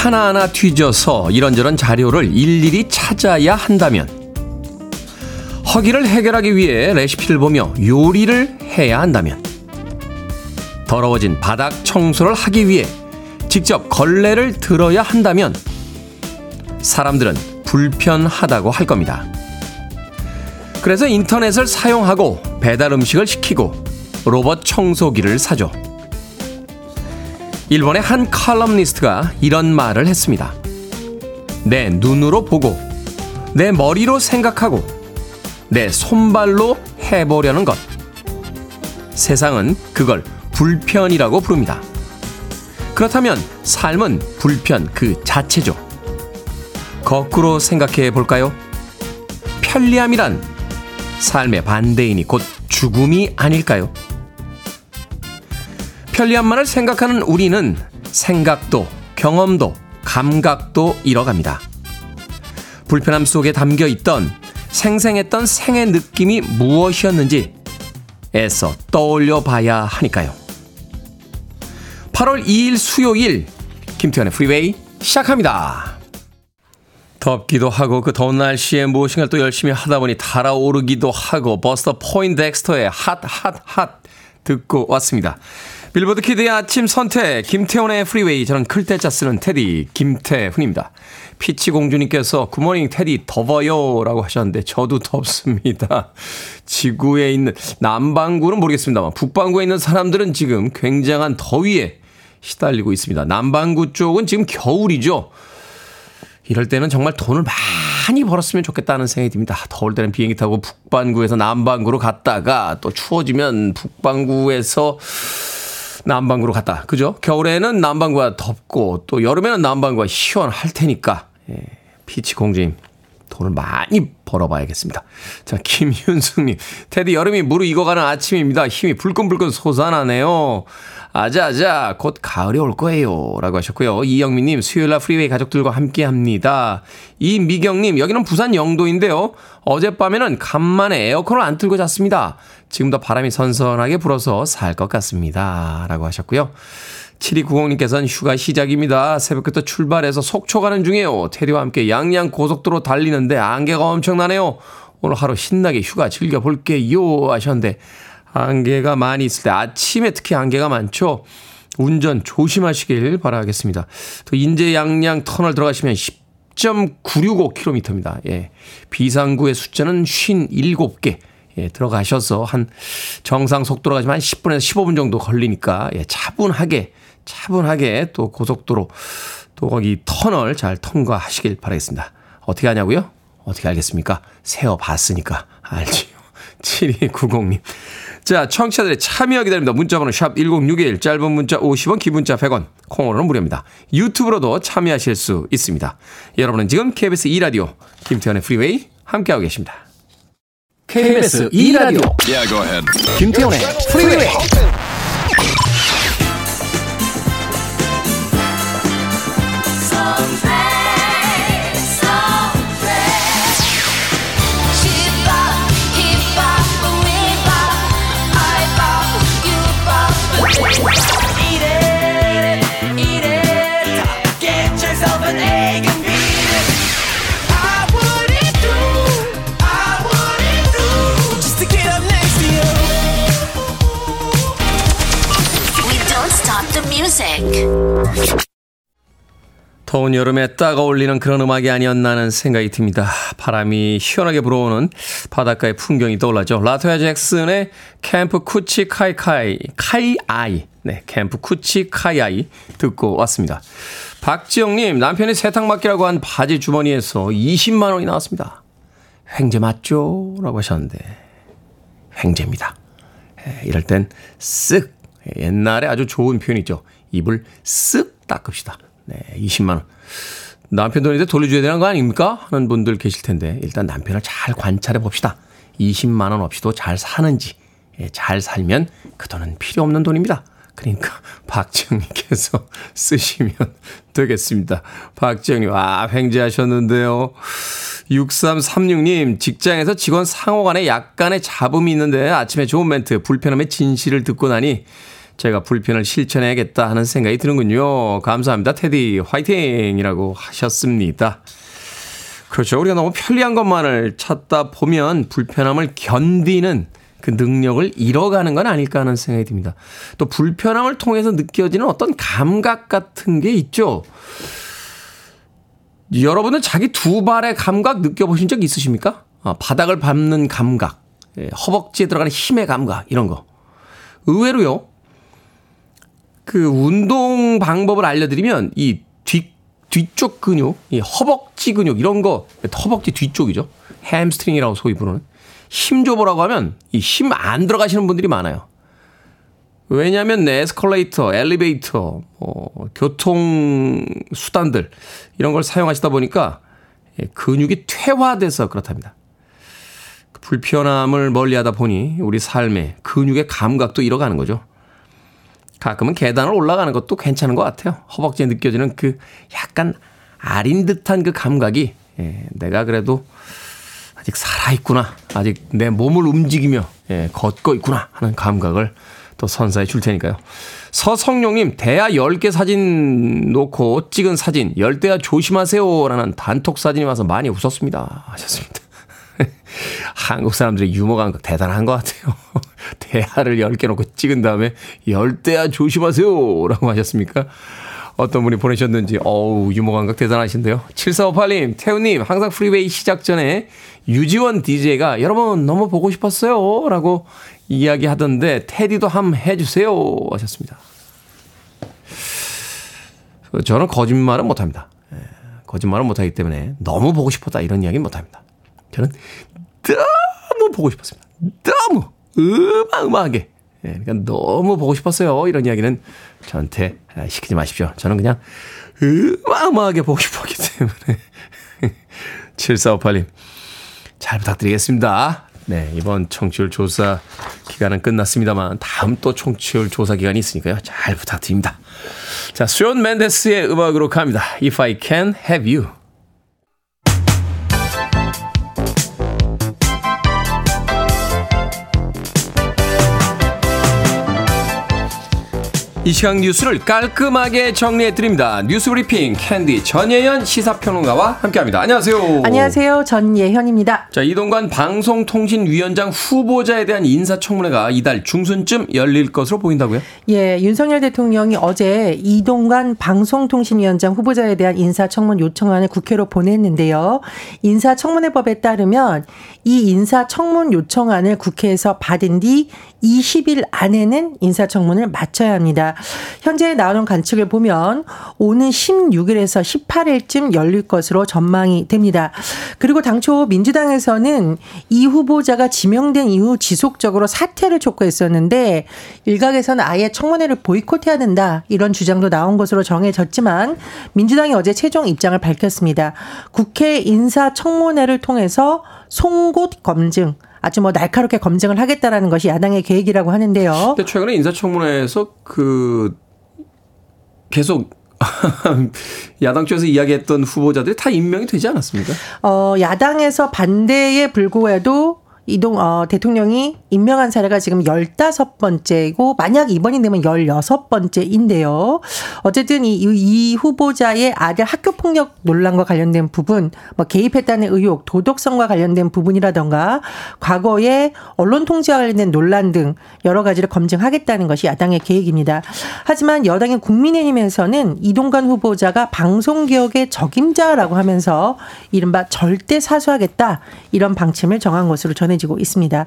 하나하나 뒤져서 이런저런 자료를 일일이 찾아야 한다면 허기를 해결하기 위해 레시피를 보며 요리를 해야 한다면 더러워진 바닥 청소를 하기 위해 직접 걸레를 들어야 한다면 사람들은 불편하다고 할 겁니다. 그래서 인터넷을 사용하고 배달 음식을 시키고 로봇 청소기를 사죠. 일본의 한 칼럼니스트가 이런 말을 했습니다. 내 눈으로 보고, 내 머리로 생각하고, 내 손발로 해보려는 것. 세상은 그걸 불편이라고 부릅니다. 그렇다면 삶은 불편 그 자체죠. 거꾸로 생각해 볼까요? 편리함이란 삶의 반대인이 곧 죽음이 아닐까요? 편리함만을 생각하는 우리는 생각도, 경험도, 감각도 잃어갑니다. 불편함 속에 담겨 있던 생생했던 생의 느낌이 무엇이었는지 애써 떠올려 봐야 하니까요. 8월 2일 수요일 김태현의 프리웨이 시작합니다. 덥기도 하고 그 더운 날씨에 무엇인가 또 열심히 하다 보니 달아오르기도 하고 버스터 포인덱스터의 Hot Hot Hot 듣고 왔습니다. 빌보드 키드의 아침 선택 김태훈의 프리웨이 저는 클 태 자 쓰는 테디 김태훈입니다. 피치 공주님께서 Good morning 테디 더워요 라고 하셨는데 저도 덥습니다. 지구에 있는 남반구는 모르겠습니다만 북반구에 있는 사람들은 지금 굉장한 더위에 시달리고 있습니다. 남반구 쪽은 지금 겨울이죠. 이럴 때는 정말 돈을 많이 벌었으면 좋겠다는 생각이 듭니다. 더울 때는 비행기 타고 북반구에서 남반구로 갔다가 또 추워지면 북반구에서 남반구로 갔다. 그죠? 겨울에는 남반구가 덥고 또 여름에는 남반구가 시원할 테니까 예, 피치 공주님 돈을 많이 벌어봐야겠습니다. 자, 김윤숙님. 테디 여름이 무르익어가는 아침입니다. 힘이 불끈불끈 솟아나네요. 아자아자, 곧 가을이 올 거예요. 라고 하셨고요. 이영민님, 수요일날 프리웨이 가족들과 함께 합니다. 이미경님, 여기는 부산 영도인데요. 어젯밤에는 간만에 에어컨을 안 틀고 잤습니다. 지금도 바람이 선선하게 불어서 살 것 같습니다. 라고 하셨고요. 7290님께서는 휴가 시작입니다. 새벽부터 출발해서 속초 가는 중이에요. 테리와 함께 양양 고속도로 달리는데 안개가 엄청나네요. 오늘 하루 신나게 휴가 즐겨볼게요. 하셨는데, 안개가 많이 있을 때 아침에 특히 안개가 많죠. 운전 조심하시길 바라겠습니다. 또 인제 양양 터널 들어가시면 10.965km입니다. 예. 비상구의 숫자는 57개. 예, 들어가셔서 한 정상 속도로 가지만 한 10분에서 15분 정도 걸리니까 예, 차분하게 차분하게 또 고속도로 또 거기 터널 잘 통과하시길 바라겠습니다. 어떻게 하냐고요? 어떻게 알겠습니까? 세어 봤으니까 알지요. 7290님. 자, 청취자들의 참여 기다립니다. 문자번호 샵 1061, 짧은 문자 50원, 기본자 100원, 콩으로는 무료입니다. 유튜브로도 참여하실 수 있습니다. 여러분은 지금 KBS 2라디오, 김태훈의 프리웨이 함께하고 계십니다. KBS 2라디오, yeah, 김태훈의 프리웨이 더운 여름에 딱 어울리는 그런 음악이 아니었나 하는 생각이 듭니다. 바람이 시원하게 불어오는 바닷가의 풍경이 떠올라죠. 라토야 잭슨의 캠프 쿠치 카이 카이, 카이 아이. 네, 캠프 쿠치 카이 아이 듣고 왔습니다. 박지영님, 남편이 세탁 맡기라고 한 바지 주머니에서 20만원이 나왔습니다. 횡재 맞죠? 라고 하셨는데, 횡재입니다. 이럴 땐 쓱, 옛날에 아주 좋은 표현이죠. 입을 쓱 닦읍시다. 네, 20만원. 남편 돈인데 돌려줘야 되는 거 아닙니까? 하는 분들 계실 텐데, 일단 남편을 잘 관찰해 봅시다. 20만원 없이도 잘 사는지, 예, 잘 살면 그 돈은 필요 없는 돈입니다. 그러니까 박지영님께서 쓰시면 되겠습니다. 박지영님, 아, 횡재하셨는데요. 6336님, 직장에서 직원 상호 간에 약간의 잡음이 있는데 아침에 좋은 멘트, 불편함의 진실을 듣고 나니 제가 불편을 실천해야겠다 하는 생각이 드는군요. 감사합니다. 테디 화이팅이라고 하셨습니다. 그렇죠. 우리가 너무 편리한 것만을 찾다 보면 불편함을 견디는 그 능력을 잃어가는 건 아닐까 하는 생각이 듭니다. 또 불편함을 통해서 느껴지는 어떤 감각 같은 게 있죠. 여러분은 자기 두 발의 감각 느껴보신 적 있으십니까? 아, 바닥을 밟는 감각, 예, 허벅지에 들어가는 힘의 감각, 이런 거. 의외로요, 그 운동 방법을 알려드리면 이 뒤, 뒤쪽 근육, 이 허벅지 근육, 이런 거, 허벅지 뒤쪽이죠. 햄스트링이라고 소위 부르는. 힘 줘보라고 하면 이 힘 안 들어가시는 분들이 많아요. 왜냐하면 에스컬레이터, 엘리베이터, 뭐 교통 수단들 이런 걸 사용하시다 보니까 예, 근육이 퇴화돼서 그렇답니다. 그 불편함을 멀리하다 보니 우리 삶의 근육의 감각도 잃어가는 거죠. 가끔은 계단을 올라가는 것도 괜찮은 것 같아요. 허벅지에 느껴지는 그 약간 아린 듯한 그 감각이 예, 내가 그래도 아직 살아있구나. 아직 내 몸을 움직이며 예, 걷고 있구나 하는 감각을 또 선사해 줄 테니까요. 서성용님, 대야 10개 사진 놓고 찍은 사진, 열대야 조심하세요. 라는 단톡 사진이 와서 많이 웃었습니다. 하셨습니다. 한국 사람들의 유머 감각 대단한 것 같아요. 대야를 10개 놓고 찍은 다음에 열대야 조심하세요. 라고 하셨습니까? 어떤 분이 보내셨는지, 어우, 유머 감각 대단하신데요. 7458님, 태우님, 항상 프리웨이 시작 전에 유지원 DJ가 여러분 너무 보고 싶었어요. 라고 이야기 하던데, 테디도 함 해주세요. 하셨습니다. 저는 거짓말은 못합니다. 예, 거짓말은 못하기 때문에 너무 보고 싶었다 이런 이야기는 못합니다. 저는 너무 보고 싶었습니다. 너무 어마어마하게. 예, 그러니까 너무 보고 싶었어요. 이런 이야기는 저한테 시키지 마십시오. 저는 그냥 어마어마하게 보고 싶었기 때문에. 7458님, 잘 부탁드리겠습니다. 네, 이번 청취율 조사 기간은 끝났습니다만 다음 또 청취율 조사 기간이 있으니까요. 잘 부탁드립니다. 자, 숀 멘데스의 음악으로 갑니다. If I Can Have You. 이 시간 뉴스를 깔끔하게 정리해 드립니다. 뉴스 브리핑 캔디 전예현 시사평론가와 함께합니다. 안녕하세요. 안녕하세요. 전예현입니다. 자 이동관 방송통신위원장 후보자에 대한 인사청문회가 이달 중순쯤 열릴 것으로 보인다고요? 예, 윤석열 대통령이 어제 이동관 방송통신위원장 후보자에 대한 인사청문 요청안을 국회로 보냈는데요. 인사청문회법에 따르면 이 인사청문 요청안을 국회에서 받은 뒤 20일 안에는 인사청문을 마쳐야 합니다. 현재 나오는 관측을 보면 오는 16일에서 18일쯤 열릴 것으로 전망이 됩니다. 그리고 당초 민주당에서는 이 후보자가 지명된 이후 지속적으로 사퇴를 촉구했었는데 일각에서는 아예 청문회를 보이콧해야 된다 이런 주장도 나온 것으로 정해졌지만 민주당이 어제 최종 입장을 밝혔습니다. 국회 인사청문회를 통해서 송곳 검증 아주 뭐 날카롭게 검증을 하겠다라는 것이 야당의 계획이라고 하는데요. 근데 최근에 인사청문회에서 그 계속 야당 쪽에서 이야기했던 후보자들이 다 임명이 되지 않았습니까? 어, 야당에서 반대에 불구해도 이동 어, 대통령이 임명한 사례가 지금 15번째고 만약 이번이 되면 16번째인데요. 어쨌든 이, 이 후보자의 아들 학교 폭력 논란과 관련된 부분, 뭐 개입했다는 의혹, 도덕성과 관련된 부분이라던가 과거에 언론 통제와 관련된 논란 등 여러 가지를 검증하겠다는 것이 야당의 계획입니다. 하지만 여당인 국민의힘에서는 이동관 후보자가 방송개혁의 적임자라고 하면서 이른바 절대 사수하겠다 이런 방침을 정한 것으로 전해 전해지고 있습니다.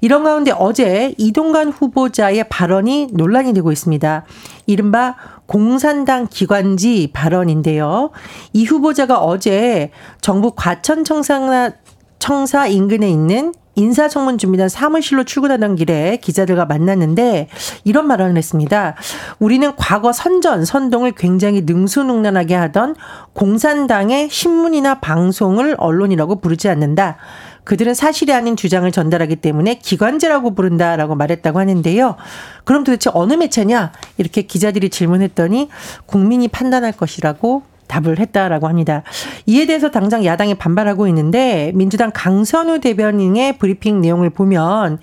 이런 가운데 어제 이동관 후보자의 발언이 논란이 되고 있습니다. 이른바 공산당 기관지 발언인데요. 이 후보자가 어제 정부 과천청사 청사 인근에 있는 인사청문 준비단 사무실로 출근하던 길에 기자들과 만났는데 이런 말을 했습니다. 우리는 과거 선전, 선동을 굉장히 능수능란하게 하던 공산당의 신문이나 방송을 언론이라고 부르지 않는다. 그들은 사실이 아닌 주장을 전달하기 때문에 기관제라고 부른다라고 말했다고 하는데요. 그럼 도대체 어느 매체냐? 이렇게 기자들이 질문했더니 국민이 판단할 것이라고 답을 했다라고 합니다. 이에 대해서 당장 야당이 반발하고 있는데 민주당 강선우 대변인의 브리핑 내용을 보면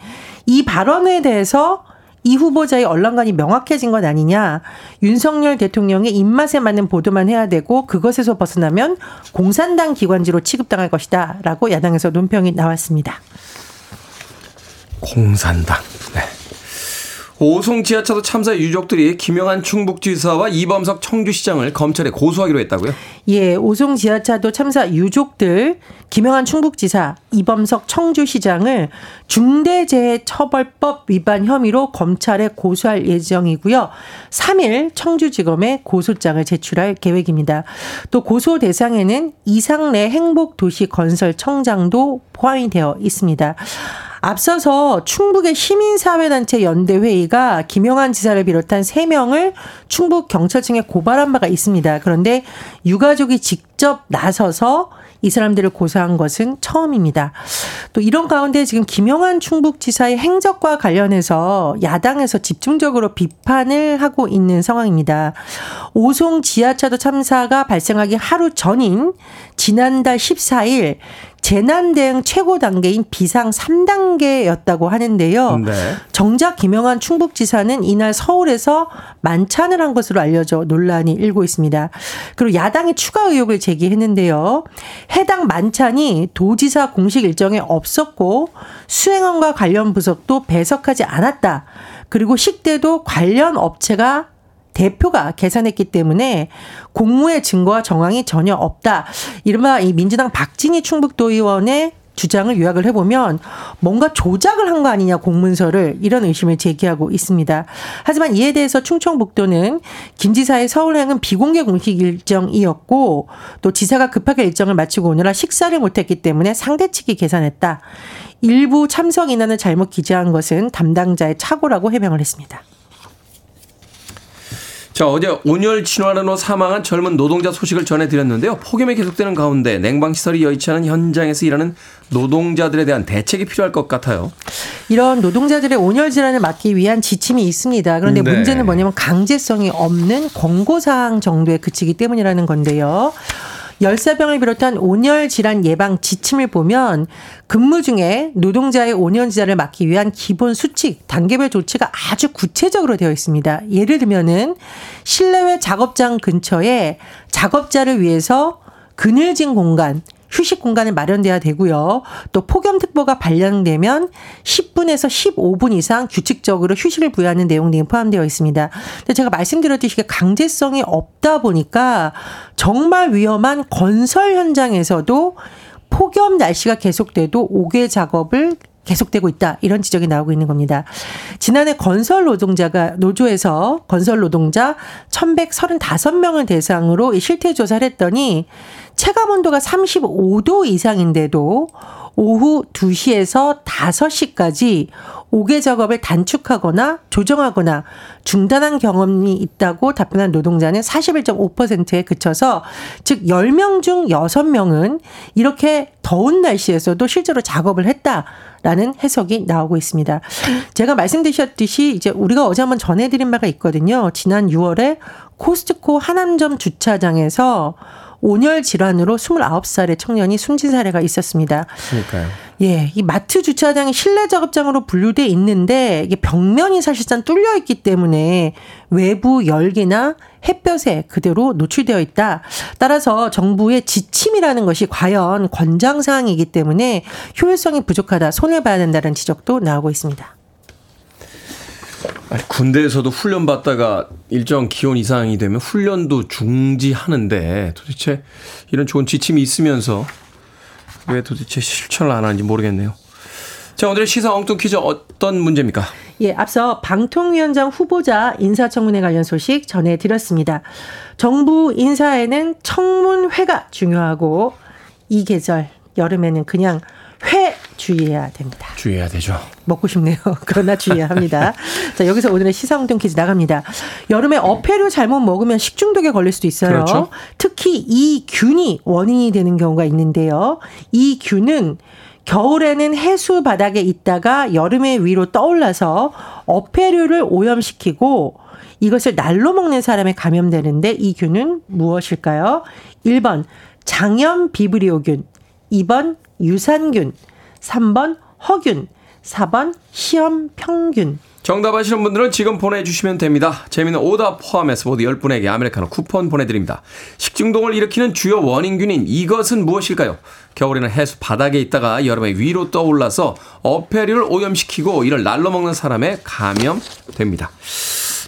이 발언에 대해서 이 후보자의 언론관이 명확해진 것 아니냐. 윤석열 대통령의 입맛에 맞는 보도만 해야 되고 그것에서 벗어나면 공산당 기관지로 취급당할 것이다. 라고 야당에서 논평이 나왔습니다. 공산당. 네. 오송 지하차도 참사 유족들이 김영한 충북지사와 이범석 청주시장을 검찰에 고소하기로 했다고요? 예, 오송 지하차도 참사 유족들 김영한 충북지사, 이범석 청주시장을 중대재해처벌법 위반 혐의로 검찰에 고소할 예정이고요. 3일 청주지검에 고소장을 제출할 계획입니다. 또 고소 대상에는 이상래 행복도시건설청장도 포함이 되어 있습니다. 앞서서 충북의 시민사회단체 연대회의가 김영환 지사를 비롯한 3명을 충북 경찰청에 고발한 바가 있습니다. 그런데 유가족이 직접 나서서 이 사람들을 고소한 것은 처음입니다. 또 이런 가운데 지금 김영환 충북지사의 행적과 관련해서 야당에서 집중적으로 비판을 하고 있는 상황입니다. 오송 지하차도 참사가 발생하기 하루 전인 지난달 14일 재난 대응 최고 단계인 비상 3단계였다고 하는데요. 네. 정작 김영환 충북지사는 이날 서울에서 만찬을 한 것으로 알려져 논란이 일고 있습니다. 그리고 야당이 추가 의혹을 제기했는데요. 해당 만찬이 도지사 공식 일정에 없었고 수행원과 관련 부석도 배석하지 않았다. 그리고 식대도 관련 업체가 대표가 계산했기 때문에 공무의 증거와 정황이 전혀 없다. 이른바 이 민주당 박진희 충북도의원의 주장을 요약을 해보면 뭔가 조작을 한 거 아니냐 공문서를 이런 의심을 제기하고 있습니다. 하지만 이에 대해서 충청북도는 김 지사의 서울행은 비공개 공식 일정이었고 또 지사가 급하게 일정을 마치고 오느라 식사를 못했기 때문에 상대 측이 계산했다. 일부 참석 인원을 잘못 기재한 것은 담당자의 착오라고 해명을 했습니다. 자, 어제 온열 질환으로 사망한 젊은 노동자 소식을 전해드렸는데요. 폭염이 계속되는 가운데 냉방시설이 여의치 않은 현장에서 일하는 노동자들에 대한 대책이 필요할 것 같아요. 이런 노동자들의 온열 질환을 막기 위한 지침이 있습니다. 그런데 네. 문제는 뭐냐면 강제성이 없는 권고사항 정도에 그치기 때문이라는 건데요. 열사병을 비롯한 온열 질환 예방 지침을 보면 근무 중에 노동자의 온열 질환을 막기 위한 기본 수칙, 단계별 조치가 아주 구체적으로 되어 있습니다. 예를 들면은 실내외 작업장 근처에 작업자를 위해서 그늘진 공간, 휴식 공간을 마련돼야 되고요. 또 폭염특보가 발령되면 10분에서 15분 이상 규칙적으로 휴식을 부여하는 내용 등이 포함되어 있습니다. 근데 제가 말씀드렸듯이 강제성이 없다 보니까 정말 위험한 건설 현장에서도 폭염 날씨가 계속돼도 옥외 작업을 계속되고 있다. 이런 지적이 나오고 있는 겁니다. 지난해 건설 노동자가 노조에서 건설 노동자 1135명을 대상으로 실태 조사를 했더니 체감 온도가 35도 이상인데도 오후 2시에서 5시까지 옥외 작업을 단축하거나 조정하거나 중단한 경험이 있다고 답변한 노동자는 41.5%에 그쳐서 즉 10명 중 6명은 이렇게 더운 날씨에서도 실제로 작업을 했다. 라는 해석이 나오고 있습니다. 제가 말씀드렸듯이 이제 우리가 어제 한번 전해드린 바가 있거든요. 지난 6월에 코스트코 하남점 주차장에서 온열 질환으로 29살의 청년이 숨진 사례가 있었습니다. 그러니까요. 예, 이 마트 주차장이 실내 작업장으로 분류돼 있는데 이게 벽면이 사실상 뚫려 있기 때문에 외부 열기나 햇볕에 그대로 노출되어 있다. 따라서 정부의 지침이라는 것이 과연 권장 사항이기 때문에 효율성이 부족하다. 손을 봐야 된다는 지적도 나오고 있습니다. 아니, 군대에서도 훈련 받다가 일정 기온 이상이 되면 훈련도 중지하는데 도대체 이런 좋은 지침이 있으면서 왜 도대체 실천을 안 하는지 모르겠네요. 자, 오늘의 시사 엉뚱 퀴즈 어떤 문제입니까? 예, 앞서 방통위원장 후보자 인사청문회 관련 소식 전해드렸습니다. 정부 인사에는 청문회가 중요하고 이 계절 여름에는 그냥 회 주의해야 됩니다. 주의해야 되죠. 먹고 싶네요. 그러나 주의해야 합니다. 자, 여기서 오늘의 시사운동 퀴즈 나갑니다. 여름에 어패류 잘못 먹으면 식중독에 걸릴 수도 있어요. 그렇죠? 특히 이 균이 원인이 되는 경우가 있는데요. 이 균은 겨울에는 해수 바닥에 있다가 여름에 위로 떠올라서 어패류를 오염시키고 이것을 날로 먹는 사람에 감염되는데 이 균은 무엇일까요? 1번 장염 비브리오균, 2번 유산균, 3번 허균, 4번 시험 평균. 정답 아시는 분들은 지금 보내주시면 됩니다. 재미는 오답 포함해서 모두 10분에게 아메리카노 쿠폰 보내드립니다. 식중독을 일으키는 주요 원인균인 이것은 무엇일까요? 겨울에는 해수 바닥에 있다가 여름에 위로 떠올라서 어패류를 오염시키고 이를 날로 먹는 사람에 감염됩니다.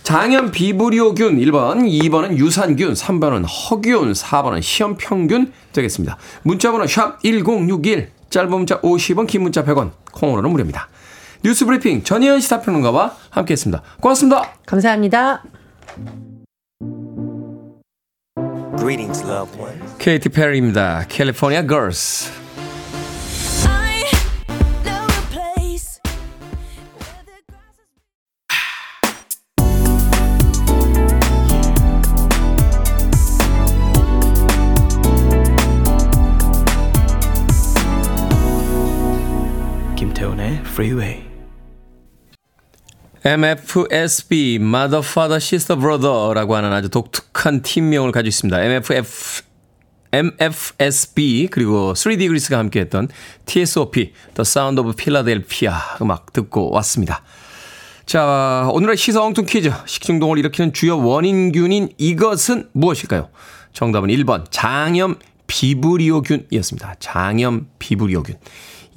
장염 비브리오균 1번, 2번은 유산균, 3번은 허균, 4번은 시험평균 되겠습니다. 문자번호 샵 1061, 짧은 문자 50원, 긴 문자 100원, 콩으로는 무료입니다. 뉴스 브리핑 전희연 시사평론가와 함께했습니다. 고맙습니다. 감사합니다. Greetings, loved ones. 케이티 페리입니다. 캘리포니아 걸스. Freeway. MFSB, Mother, Father, Sister, Brother라고 하는 아주 독특한 팀명을 가지고 있습니다. MFF, MFSB 그리고 3Degrees가 함께했던 TSOP, The Sound of Philadelphia 음악 듣고 왔습니다. 자, 오늘의 시사 엉뚱 퀴즈. 식중독을 일으키는 주요 원인균인 이것은 무엇일까요? 정답은 1번 장염 비브리오균이었습니다. 장염 비브리오균.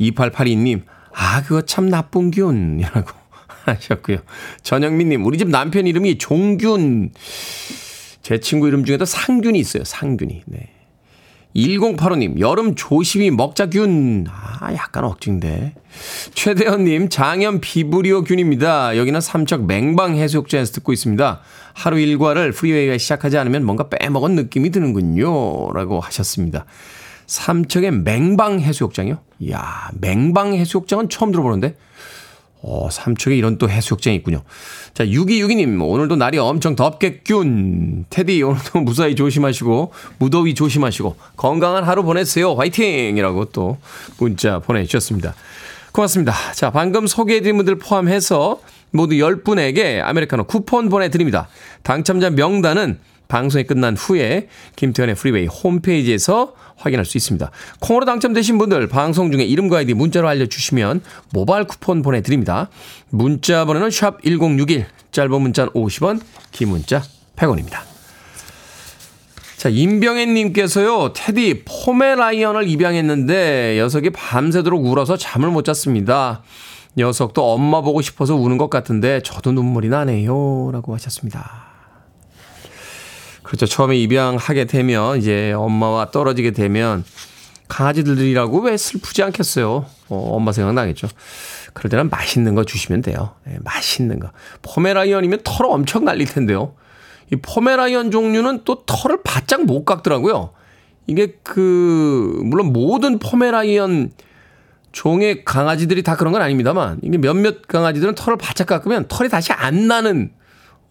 2882님, 아, 그거 참 나쁜 균이라고 하셨고요. 전영민님, 우리 집 남편 이름이 종균. 제 친구 이름 중에도 상균이 있어요. 상균이. 네. 1085님, 여름 조심히 먹자균. 아, 약간 억진데. 최대현님, 장염 비브리오균입니다. 여기는 삼척 맹방해수욕장에서 듣고 있습니다. 하루 일과를 프리웨이가 시작하지 않으면 뭔가 빼먹은 느낌이 드는군요. 라고 하셨습니다. 삼척의 맹방해수욕장이요? 이야, 맹방해수욕장은 처음 들어보는데. 어, 삼척에 이런 또 해수욕장이 있군요. 자, 6262님, 오늘도 날이 엄청 덥겠균. 테디, 오늘도 무사히 조심하시고, 무더위 조심하시고, 건강한 하루 보내세요. 화이팅! 이라고 또 문자 보내주셨습니다. 고맙습니다. 자, 방금 소개해드린 분들 포함해서 모두 10분에게 아메리카노 쿠폰 보내드립니다. 당첨자 명단은 방송이 끝난 후에 김태훈의 프리웨이 홈페이지에서 확인할 수 있습니다. 콩으로 당첨되신 분들 방송 중에 이름과 아이디 문자로 알려주시면 모바일 쿠폰 보내드립니다. 문자 번호는 샵 1061, 짧은 문자는 50원, 긴 문자 100원입니다. 자, 임병혜님께서요, 테디, 포메라이언을 입양했는데 녀석이 밤새도록 울어서 잠을 못 잤습니다. 녀석도 엄마 보고 싶어서 우는 것 같은데 저도 눈물이 나네요. 라고 하셨습니다. 그렇죠. 처음에 입양하게 되면 이제 엄마와 떨어지게 되면 강아지들이라고 왜 슬프지 않겠어요? 어, 엄마 생각나겠죠. 그럴 때는 맛있는 거 주시면 돼요. 네, 맛있는 거. 포메라이언이면 털 엄청 날릴 텐데요. 이 포메라이언 종류는 또 털을 바짝 못 깎더라고요. 이게 그, 물론 모든 포메라이언 종의 강아지들이 다 그런 건 아닙니다만, 이게 몇몇 강아지들은 털을 바짝 깎으면 털이 다시 안 나는,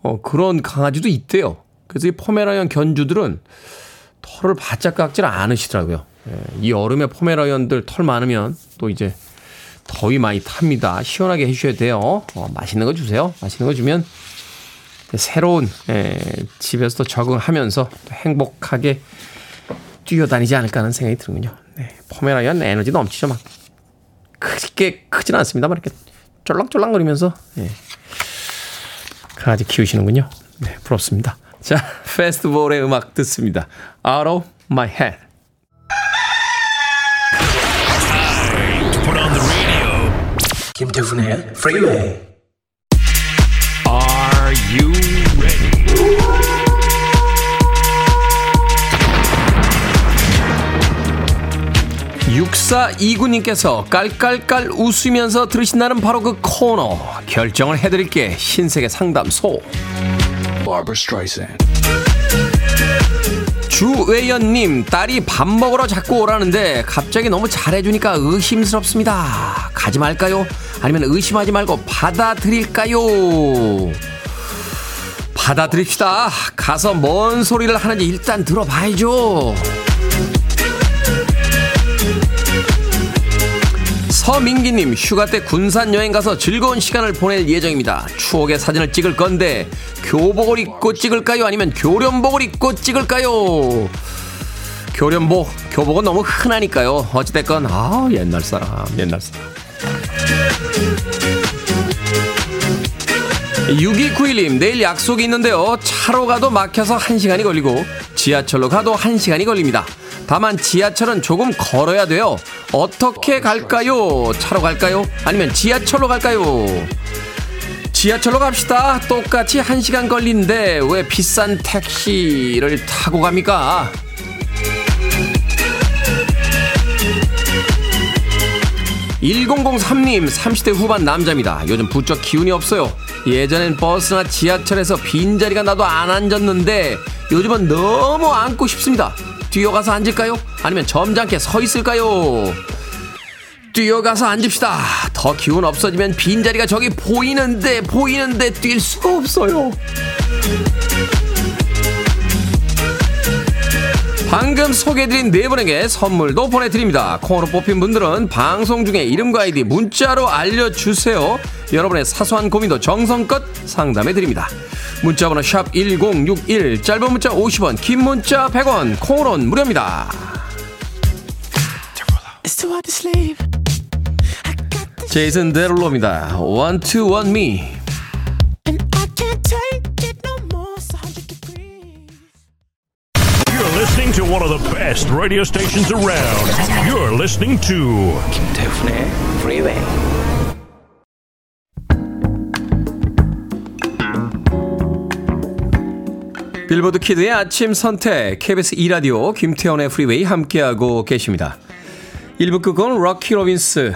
어, 그런 강아지도 있대요. 그래서 이 포메라이언 견주들은 털을 바짝 깎질 않으시더라고요. 예, 이 여름에 포메라이언들 털 많으면 또 이제 더위 많이 탑니다. 시원하게 해주셔야 돼요. 어, 맛있는 거 주세요. 맛있는 거 주면 새로운 예, 집에서도 적응하면서 행복하게 뛰어다니지 않을까 하는 생각이 드는군요. 네, 포메라이언 에너지 넘치죠. 막 크게 크진 않습니다만 이렇게 쫄랑쫄랑거리면서 예, 강아지 키우시는군요. 네, 부럽습니다. 자, 페스티벌의 음악 듣습니다. Out of my head. 김태훈의 Freeway. Are you ready? 6429님께서 깔깔깔 웃으면서 들으신다는 바로 그 코너 결정을 해드릴게 신세계 상담소 Barbara Streisand. 주외연님 딸이 밥 먹으러 자꾸 오라는데 갑자기 너무 잘해주니까 의심스럽습니다 가지 말까요? 아니면 의심하지 말고 받아들일까요? 받아들입시다 가서 뭔 소리를 하는지 일단 들어봐야죠 서민기님 휴가 때 군산 여행 가서 즐거운 시간을 보낼 예정입니다. 추억의 사진을 찍을 건데 교복을 입고 찍을까요? 아니면 교련복을 입고 찍을까요? 교련복, 교복은 너무 흔하니까요. 어찌됐건 아 옛날 사람, 옛날 사람. 6291님, 내일 약속이 있는데요. 차로 가도 막혀서 1시간이 걸리고, 지하철로 가도 1시간이 걸립니다. 다만 지하철은 조금 걸어야 돼요. 어떻게 갈까요? 차로 갈까요? 아니면 지하철로 갈까요? 지하철로 갑시다. 똑같이 1시간 걸리는데 왜 비싼 택시를 타고 갑니까? 1003님 30대 후반 남자입니다. 요즘 부쩍 기운이 없어요. 예전엔 버스나 지하철에서 빈자리가 나도 안 앉았는데 요즘은 너무 앉고 싶습니다. 뛰어가서 앉을까요? 아니면 점잖게 서 있을까요? 뛰어가서 앉읍시다. 더 기운 없어지면 빈자리가 저기 보이는데 보이는데 뛸 수가 없어요. 방금 소개해드린 네 분에게 선물도 보내드립니다. 콩으로 뽑힌 분들은 방송 중에 이름과 아이디 문자로 알려주세요. 여러분의 사소한 고민도 정성껏 상담해드립니다. 문자번호 샵 1061, 짧은 문자 50원, 긴 문자 100원, 콩으로는 무료입니다. 제이슨 데롤로입니다. One to one me. Radio stations around. You're listening to 김태훈의 Freeway. 빌보드 키드의 아침 선택 KBS 2 라디오 김태훈의 프리웨이 함께하고 계십니다. 1부 끝곡은 록키 로빈스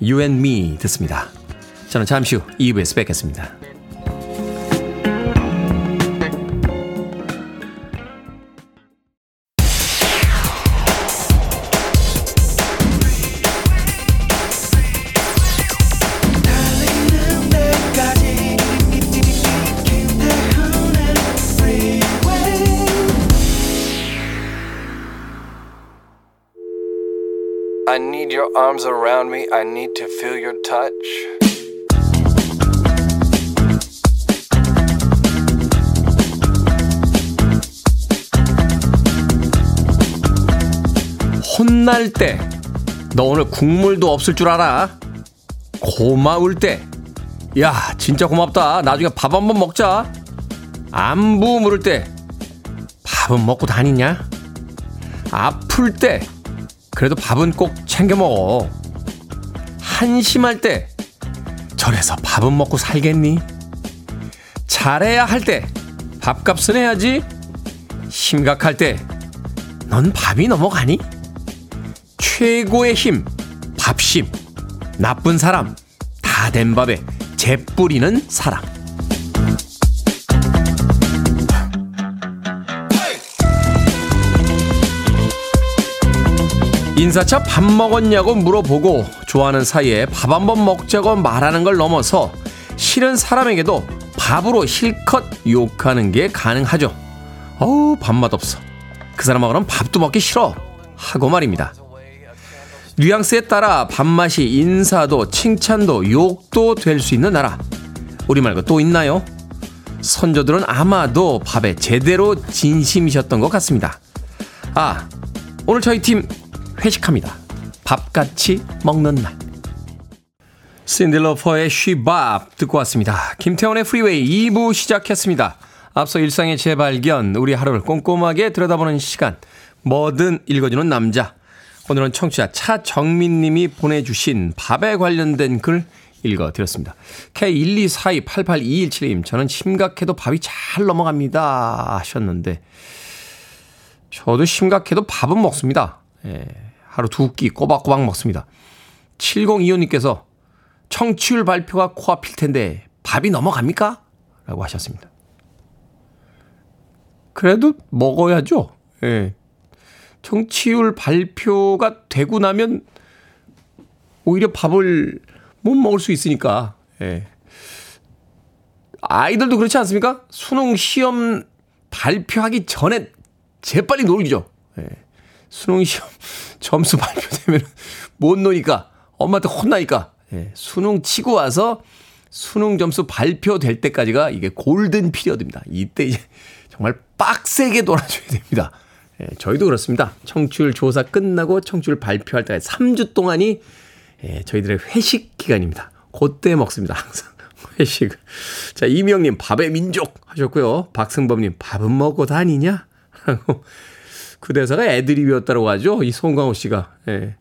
You and Me 듣습니다. 저는 잠시 후 2부에서 뵙겠습니다. Your arms around me. I need to feel your touch. 혼날 때, 너 오늘 국물도 없을 줄 알아? 고마울 때, 야, 진짜 고맙다. 나중에 밥 한번 먹자. 안부 물을 때, 밥은 먹고 다니냐? 아플 때, 그래도 밥은 꼭 챙겨 먹어. 한심할 때, 저래서 밥은 먹고 살겠니? 잘해야 할 때, 밥값은 해야지. 심각할 때, 넌 밥이 넘어가니? 최고의 힘, 밥심. 나쁜 사람, 다 된 밥에 재 뿌리는 사람. 인사차 밥 먹었냐고 물어보고 좋아하는 사이에 밥 한 번 먹자고 말하는 걸 넘어서 싫은 사람에게도 밥으로 실컷 욕하는 게 가능하죠. 어우, 밥맛 없어. 그 사람하고는 밥도 먹기 싫어. 하고 말입니다. 뉘앙스에 따라 밥맛이 인사도 칭찬도 욕도 될 수 있는 나라. 우리 말고 또 있나요? 선조들은 아마도 밥에 제대로 진심이셨던 것 같습니다. 아, 오늘 저희 팀 회식합니다. 밥같이 먹는 날. 신디 로퍼의 She Bop 듣고 왔습니다. 김태훈의 프리웨이 2부 시작했습니다. 앞서 일상의 재발견, 우리 하루를 꼼꼼하게 들여다보는 시간, 뭐든 읽어주는 남자. 오늘은 청취자 차정민님이 보내주신 밥에 관련된 글 읽어드렸습니다. K124288217님, 저는 심각해도 밥이 잘 넘어갑니다. 하셨는데, 저도 심각해도 밥은 먹습니다. 예, 하루 두 끼 꼬박꼬박 먹습니다. 7025님께서 청취율 발표가 코앞일 텐데 밥이 넘어갑니까? 라고 하셨습니다. 그래도 먹어야죠. 예. 청취율 발표가 되고 나면 오히려 밥을 못 먹을 수 있으니까. 예. 아이들도 그렇지 않습니까? 수능 시험 발표하기 전에 재빨리 놀기죠. 예. 수능 시험 점수 발표되면 못 노니까 엄마한테 혼나니까 예. 수능 치고 와서 수능 점수 발표될 때까지가 이게 골든 피리어드입니다. 이때 이제 정말 빡세게 놀아줘야 됩니다. 예, 저희도 그렇습니다. 청취율 조사 끝나고 청취율 발표할 때까지 3주 동안이 예, 저희들의 회식 기간입니다. 그때 먹습니다. 항상. 회식. 자, 이명님, 밥의 민족 하셨고요. 박승범님, 밥은 먹고 다니냐? 라고. 그 대사가 애드립이었다고 하죠. 이 송강호 씨가. 예.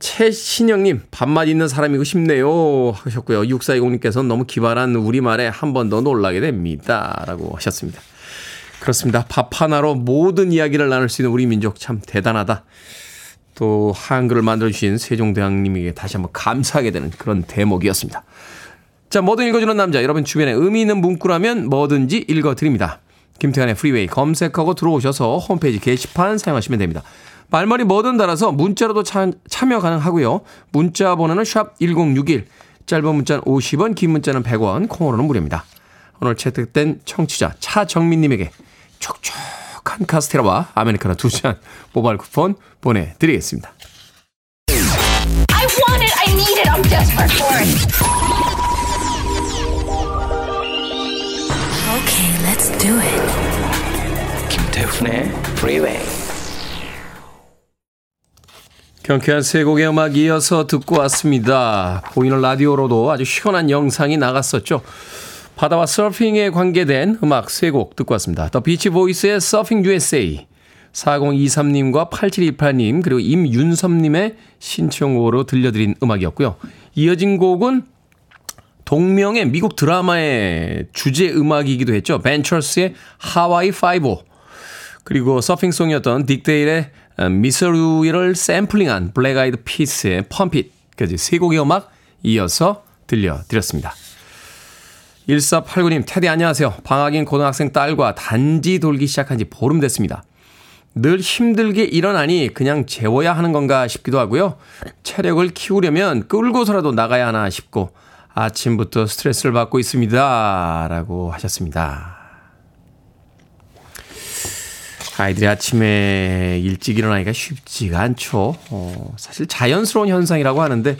최신영님, 밥맛 있는 사람이고 싶네요. 하셨고요. 6420님께서는 너무 기발한 우리말에 한 번 더 놀라게 됩니다. 라고 하셨습니다. 그렇습니다. 밥 하나로 모든 이야기를 나눌 수 있는 우리 민족 참 대단하다. 또 한글을 만들어주신 세종대왕님에게 다시 한번 감사하게 되는 그런 대목이었습니다. 자, 뭐든 읽어주는 남자. 여러분 주변에 의미 있는 문구라면 뭐든지 읽어드립니다. 김태훈의 프리웨이 검색하고 들어오셔서 홈페이지 게시판 사용하시면 됩니다. 말머리 뭐든 달아서 문자로도 참, 참여 가능하고요. 문자 번호는 샵 1061, 짧은 문자는 50원, 긴 문자는 100원, 콩으로는 무료입니다. 오늘 채택된 청취자 차정민님에게 촉촉한 카스테라와 아메리카노 두 잔 모바일 쿠폰 보내드리겠습니다. Do it. 김태훈의 Freeway. 경쾌한 세 곡의 음악 이어서 듣고 왔습니다. 보이는 라디오로도 아주 시원한 영상이 나갔었죠. 바다와 서핑에 관계된 음악 세 곡 듣고 왔습니다. 더 비치 보이스의 서핑 USA, 4023님과 8728님, 그리고 임윤섭님의 신청곡으로 들려드린 음악이었고요. 이어진 곡은 동명의 미국 드라마의 주제 음악이기도 했죠. 벤처스의 하와이 5 그리고 서핑송이었던 딕 데일의 Misirlou를 샘플링한 블랙 아이드 피스의 Pump It까지 세 곡의 음악 이어서 들려드렸습니다. 1489님, 테디 안녕하세요. 방학인 고등학생 딸과 단지 돌기 시작한 지 보름 됐습니다. 늘 힘들게 일어나니 그냥 재워야 하는 건가 싶기도 하고요. 체력을 키우려면 끌고서라도 나가야 하나 싶고 아침부터 스트레스를 받고 있습니다. 라고 하셨습니다. 아이들이 아침에 일찍 일어나기가 쉽지가 않죠. 어, 사실 자연스러운 현상이라고 하는데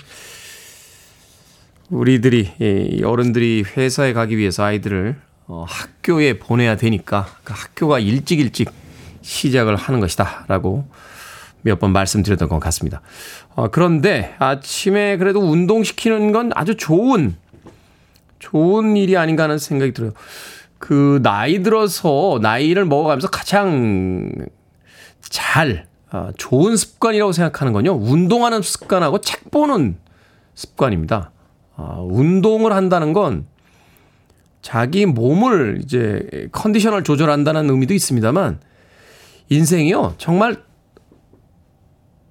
우리들이 이 어른들이 회사에 가기 위해서 아이들을 어, 학교에 보내야 되니까 그 학교가 일찍 일찍 시작을 하는 것이다 라고 몇 번 말씀드렸던 것 같습니다. 어, 그런데 아침에 그래도 운동시키는 건 아주 좋은 좋은 일이 아닌가 하는 생각이 들어요. 그 나이 들어서 나이를 먹어가면서 가장 잘 어, 좋은 습관이라고 생각하는 건요. 운동하는 습관하고 책 보는 습관입니다. 아, 운동을 한다는 건 자기 몸을 이제 컨디션을 조절한다는 의미도 있습니다만 인생이요. 정말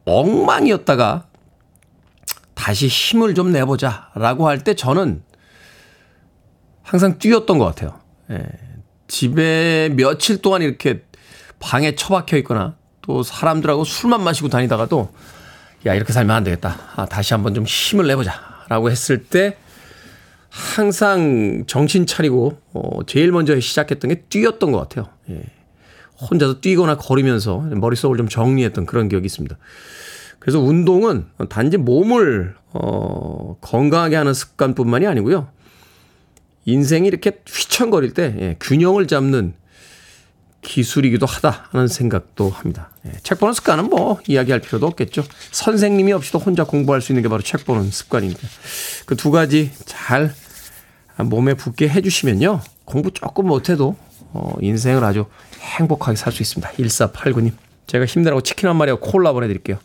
엉망이었다가 다시 힘을 좀 내보자 라고 할 때 저는 항상 뛰었던 것 같아요. 예. 집에 며칠 동안 이렇게 방에 처박혀 있거나 또 사람들하고 술만 마시고 다니다가도 야, 이렇게 살면 안 되겠다. 아, 다시 한번 좀 힘을 내보자. 라고 했을 때 항상 정신 차리고 어, 제일 먼저 시작했던 게 뛰었던 것 같아요. 예. 혼자서 뛰거나 걸으면서 머릿속을 좀 정리했던 그런 기억이 있습니다. 그래서 운동은 단지 몸을 어, 건강하게 하는 습관뿐만이 아니고요. 인생이 이렇게 휘청거릴 때 예, 균형을 잡는 기술이기도 하다 하는 생각도 합니다. 예, 책 보는 습관은 뭐 이야기할 필요도 없겠죠. 선생님이 없이도 혼자 공부할 수 있는 게 바로 책 보는 습관입니다. 그 두 가지 잘 몸에 붙게 해주시면요. 공부 조금 못해도 어, 인생을 아주 행복하게 살 수 있습니다. 1489님. 제가 힘내라고 치킨 한 마리와 콜라 보내드릴게요.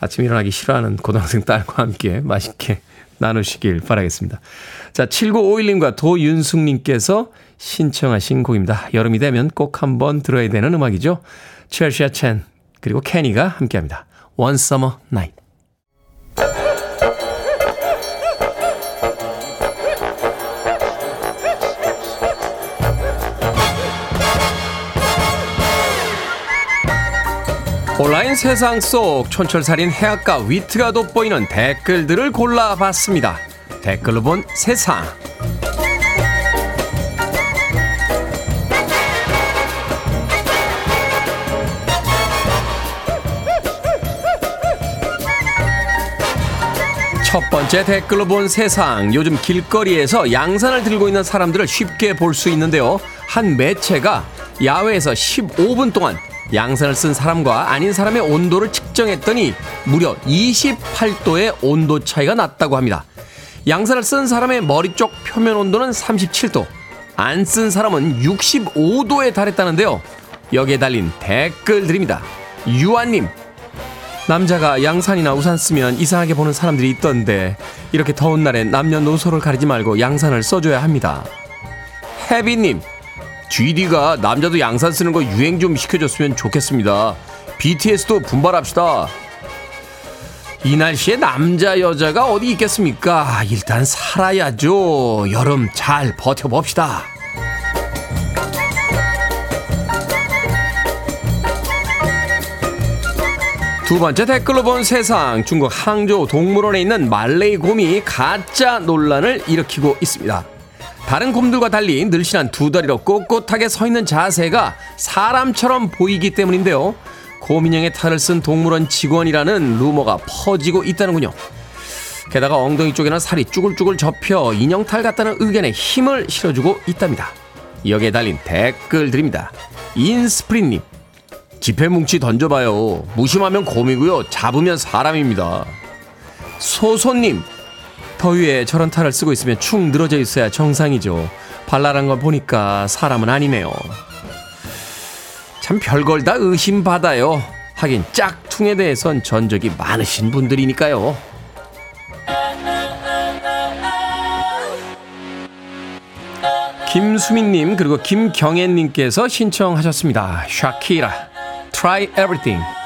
아침 일어나기 싫어하는 고등학생 딸과 함께 맛있게 나누시길 바라겠습니다. 자, 7951님과 도윤숙님께서 신청하신 곡입니다. 여름이 되면 꼭 한번 들어야 되는 음악이죠. 첼시아 첸 그리고 케니가 함께 합니다. One Summer Night. 온라인 세상 속 촌철살인 해악과 위트가 돋보이는 댓글들을 골라봤습니다. 댓글로 본 세상. 첫 번째 댓글로 본 세상. 요즘 길거리에서 양산을 들고 있는 사람들을 쉽게 볼 수 있는데요. 한 매체가 야외에서 15분 동안 양산을 쓴 사람과 아닌 사람의 온도를 측정했더니 무려 28도의 온도 차이가 났다고 합니다. 양산을 쓴 사람의 머리 쪽 표면 온도는 37도, 안 쓴 사람은 65도에 달했다는데요. 여기에 달린 댓글들입니다. 유아님, 남자가 양산이나 우산 쓰면 이상하게 보는 사람들이 있던데 이렇게 더운 날에 남녀노소를 가리지 말고 양산을 써줘야 합니다. 해비님, GD가 남자도 양산 쓰는 거 유행 좀 시켜줬으면 좋겠습니다. BTS도 분발합시다. 이 날씨에 남자 여자가 어디 있겠습니까? 일단 살아야죠. 여름 잘 버텨봅시다. 두 번째 댓글로 본 세상 중국 항저우 동물원에 있는 말레이 곰이 가짜 논란을 일으키고 있습니다. 다른 곰들과 달리 늘씬한 두 다리로 꼿꼿하게 서 있는 자세가 사람처럼 보이기 때문인데요. 곰 인형의 탈을 쓴 동물원 직원이라는 루머가 퍼지고 있다는군요. 게다가 엉덩이 쪽에는 살이 쭈글쭈글 접혀 인형 탈 같다는 의견에 힘을 실어주고 있답니다. 여기에 달린 댓글들입니다. 인스프린님, 지폐 뭉치 던져봐요. 무심하면 곰이고요. 잡으면 사람입니다. 소소님, 더위에 저런 탈을 쓰고 있으면 축 늘어져 있어야 정상이죠. 발랄한 걸 보니까 사람은 아니네요. 참 별걸 다 의심받아요. 하긴 짝퉁에 대해선 전적이 많으신 분들이니까요. 김수민님 그리고 김경애님께서 신청하셨습니다. 샤키라, Try Everything.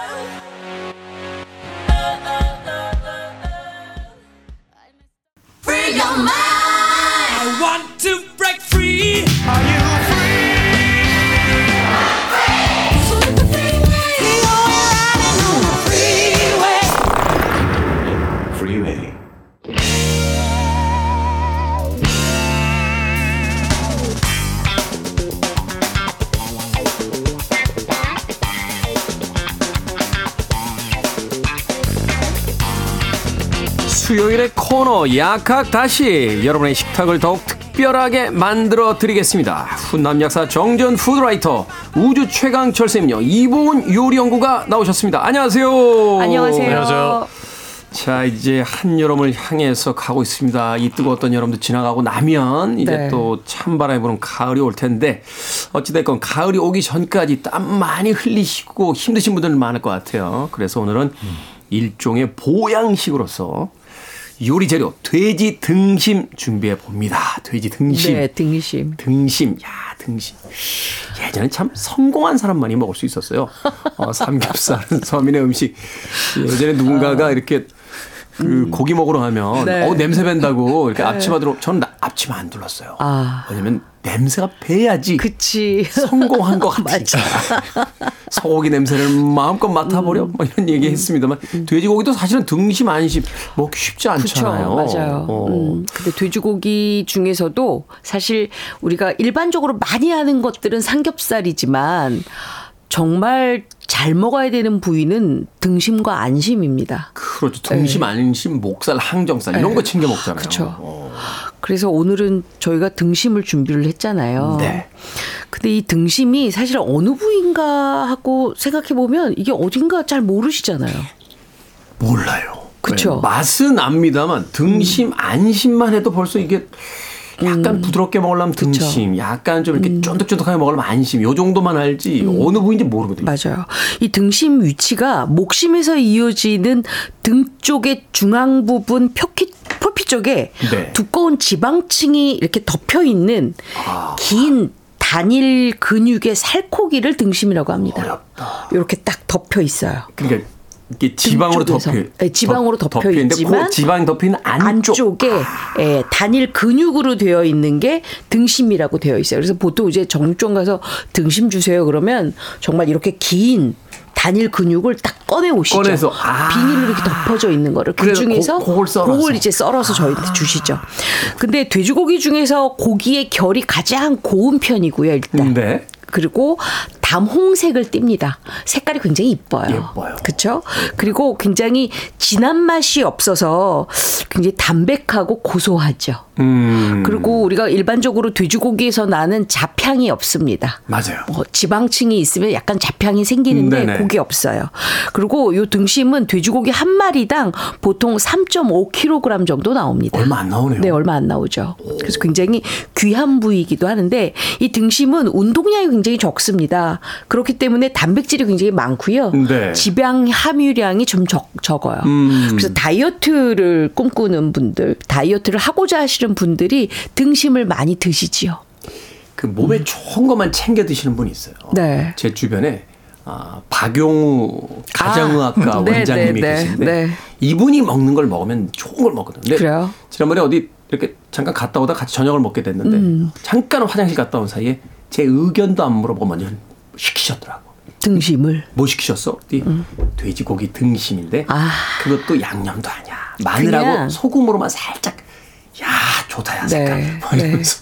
약학 다시 여러분의 식탁을 더욱 특별하게 만들어 드리겠습니다. 훈남 약사 정전 푸드라이터 우주 최강 철쌤요 이보은 요리 연구가 나오셨습니다. 안녕하세요. 안녕하세요. 자 이제 한 여름을 향해서 가고 있습니다. 이 뜨거웠던 여름도 지나가고 나면 이제 네. 또 찬바람이 부는 가을이 올 텐데 어찌됐건 가을이 오기 전까지 땀 많이 흘리시고 힘드신 분들 많을 것 같아요. 그래서 오늘은 일종의 보양식으로서 요리 재료 돼지 등심 준비해 봅니다. 돼지 등심. 네, 등심. 등심, 야, 등심. 예전에 참 성공한 사람만이 먹을 수 있었어요. 어, 삼겹살은 서민의 음식. 예전에 누군가가 이렇게 그 고기 먹으러 가면 네. 어 냄새 밴다고 이렇게 앞치마 들어 저는 나- 앞치마 안 둘렀어요. 아. 왜냐면 냄새가 배야지 그치. 성공한 것 같으니까. 소고기 냄새를 마음껏 맡아버려. 뭐 이런 얘기 했습니다만 돼지고기도 사실은 등심 안심 먹기 쉽지. 않잖아요. 맞아요. 어. 음, 근데 돼지고기 중에서도 사실 우리가 일반적으로 많이 하는 것들은 삼겹살이지만 정말 잘 먹어야 되는 부위는 등심과 안심입니다. 그렇죠. 등심, 안심, 목살, 항정살 이런 거 챙겨 먹잖아요. 네. 그렇죠. 어. 그래서 오늘은 저희가 등심을 준비를 했잖아요. 네. 근데 이 등심이 사실 어느 부위인가 하고 생각해 보면 이게 어딘가 잘 모르시잖아요. 몰라요. 그쵸. 음. 네, 맛은 압니다만 등심, 안심만 해도 벌써 이게 약간 부드럽게 먹으려면 등심, 약간 좀 음. 이렇게 쫀득쫀득하게 먹으려면 안심, 요 정도만 알지 어느 부위인지 모르거든요. 맞아요. 이 등심 위치가 목심에서 이어지는 등 쪽의 중앙 부분 표피, 표피 쪽에 네. 두꺼운 지방층이 이렇게 덮여 있는 긴 단일 근육의 살코기를 등심이라고 합니다. 어렵다. 이렇게 딱 덮여 있어요. 그러니까 이게 지방으로. 덮여, 네, 지방으로 덮- 덮여 있지만 그 지방이 덮여 있는 안쪽. 안쪽에 예, 단일 근육으로 되어 있는 게 등심이라고 되어 있어요. 그래서 보통 이제 정육점 가서 등심 주세요 그러면 정말 이렇게 긴 단일 근육을 딱 꺼내 오시죠. 꺼내서, 아. 비닐로 이렇게 덮어져 있는 거를 그 중에서 고- 그걸 썰어서. 이제 썰어서 저희한테 주시죠. 근데 돼지고기 중에서 고기의 결이 가장 고운 편이고요, 일단. 네. 그리고 밤홍색을 띱니다. 색깔이 굉장히 이뻐요. 예뻐요. 그렇죠? 그리고 굉장히 진한 맛이 없어서 굉장히 담백하고 고소하죠. 음. 그리고 우리가 일반적으로 돼지고기에서 나는 잡향이 없습니다. 맞아요. 뭐 지방층이 있으면 약간 잡향이 생기는데 네네. 고기 없어요. 그리고 요 등심은 돼지고기 한 마리당 보통 3.5kg 정도 나옵니다. 얼마 안 나오네요. 네, 얼마 안 나오죠. 그래서 굉장히 귀한 부위이기도 하는데 이 등심은 운동량이 굉장히 적습니다. 그렇기 때문에 단백질이 굉장히 많고요. 네. 지방 함유량이 좀 적, 적어요. 음. 그래서 다이어트를 꿈꾸는 분들, 다이어트를 하고자 하시는 분들이 등심을 많이 드시지요. 그 몸에 좋은 것만 챙겨 드시는 분이 있어요. 네. 제 주변에 아, 박용우 가정의학과 아, 네, 원장님이 네, 네, 계신데 네. 이분이 먹는 걸 먹으면 좋은 걸 먹거든요. 그래요? 지난번에 어디 이렇게 잠깐 갔다 오다 같이 저녁을 먹게 됐는데 음. 잠깐 화장실 갔다 온 사이에 제 의견도 안 물어보고 먼저 시키셨더라고. 등심을. 뭐 시키셨어? 이 돼지고기 등심인데 음. 아. 그것도 양념도 아니야. 마늘하고. 소금으로만 살짝 야 좋다 야 색깔. 네, 뭐 이러면서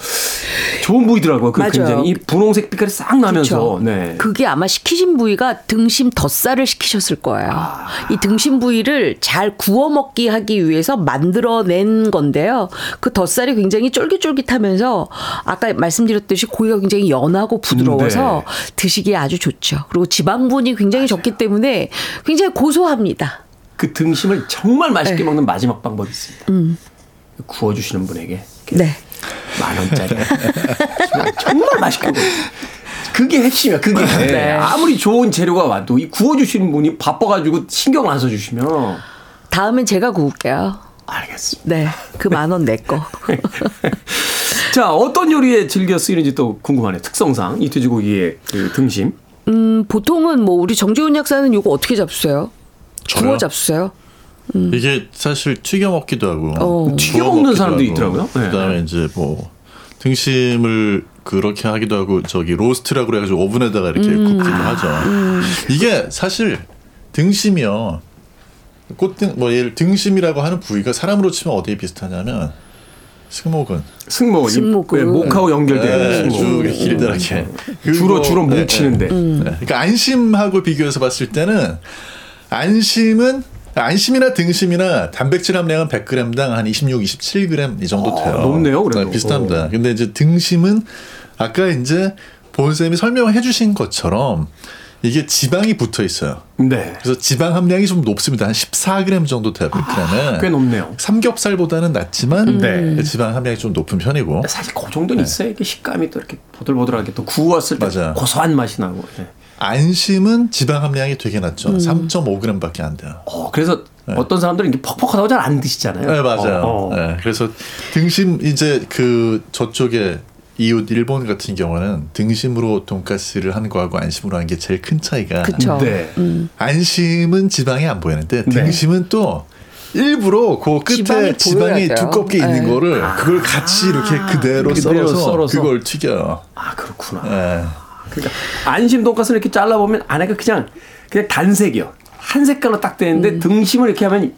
좋은 부위더라고요. 그 맞아요. 굉장히 이 분홍색 빛깔이 싹 나면서 그렇죠. 네. 그게 아마 시키신 부위가 등심 덧살을 시키셨을 거예요. 아. 이 등심 부위를 잘 구워 먹기 하기 위해서 만들어낸 건데요. 그 덧살이 굉장히 쫄깃쫄깃하면서 아까 말씀드렸듯이 고기가 굉장히 연하고 부드러워서 네. 드시기에 아주 좋죠. 그리고 지방분이 굉장히 적기 때문에 굉장히 고소합니다. 그 등심을 정말 맛있게 네. 음. 먹는 마지막 방법이 있습니다. 구워주시는 분에게 네. 만 원짜리 정말 맛있게 구워. 그게 핵심이야. 그게 네. 아무리 좋은 재료가 와도 이 구워주시는 분이 바빠가지고 신경 안 써주시면 다음엔 제가 구울게요. 알겠습니다. 네. 그 만 원 내 거. 자 어떤 요리에 즐겨 쓰이는지 또 궁금하네요. 특성상 이 돼지고기의 그 등심. 음, 보통은 뭐 우리 정재훈 약사는 요거 어떻게 잡수세요? 구워 잡수세요? 이게 사실 튀겨 먹기도 하고 어. 튀겨 구워 먹는 사람도 하고, 있더라고요. 네. 그다음에 이제 뭐 등심을 그렇게 하기도 하고 저기 로스트라고 그래가지고 오븐에다가 이렇게 음. 굽기도 아. 하죠. 이게 사실 등심이요. 꽃등 뭐 예를 등심이라고 하는 부위가 사람으로 치면 어디에 비슷하냐면 승모근 승모, 이- 승모근. 네, 목하고 네, 쭉 승모. 이렇게 길다랗게 주로 그거- 주로 네, 뭉치는데. 네. 네. 그러니까 안심하고 비교해서 봤을 때는 안심은 안심이나 등심이나 단백질 함량은 100g당 한 26, 27g 이 정도 돼요. 아, 높네요, 그래도. 네, 비슷합니다. 근데 이제 등심은 아까 이제 본쌤이 설명해 주신 것처럼 이게 지방이 붙어 있어요. 네. 그래서 지방 함량이 좀 높습니다. 한 14g 정도 돼요, 100g은. 아, 꽤 높네요. 삼겹살보다는 낮지만 네. 지방 함량이 좀 높은 편이고. 사실 그 정도는 있어야 이게 식감이 또 이렇게 보들보들하게 또 구웠을 때 맞아요. 고소한 맛이 나고. 네. 안심은 지방 함량이 되게 낮죠. 3.5g밖에 안 돼요. 어, 그래서 어떤 사람들은 이게 퍽퍽하다고 잘 안 드시잖아요. 네, 맞아요. 어, 어. 네, 그래서 등심 이제 그 저쪽에 이웃 일본 같은 경우는 등심으로 돈가스를 한 거하고 안심으로 한게 제일 큰 차이가 그쵸. 네. 안심은 지방이 안 보이는데 네. 등심은 또 일부러 그 끝에 지방이 지방이, 보여야 돼요. 두껍게 있는 네. 거를 그걸 같이 이렇게 그대로, 그대로 썰어서, 썰어서. 그걸 튀겨요. 아, 그렇구나. 네. 그러니까 안심 돈가스를 이렇게 잘라보면 안에가 그냥 그냥 단색이요. 한 색깔로 딱 되는데 등심을 이렇게 하면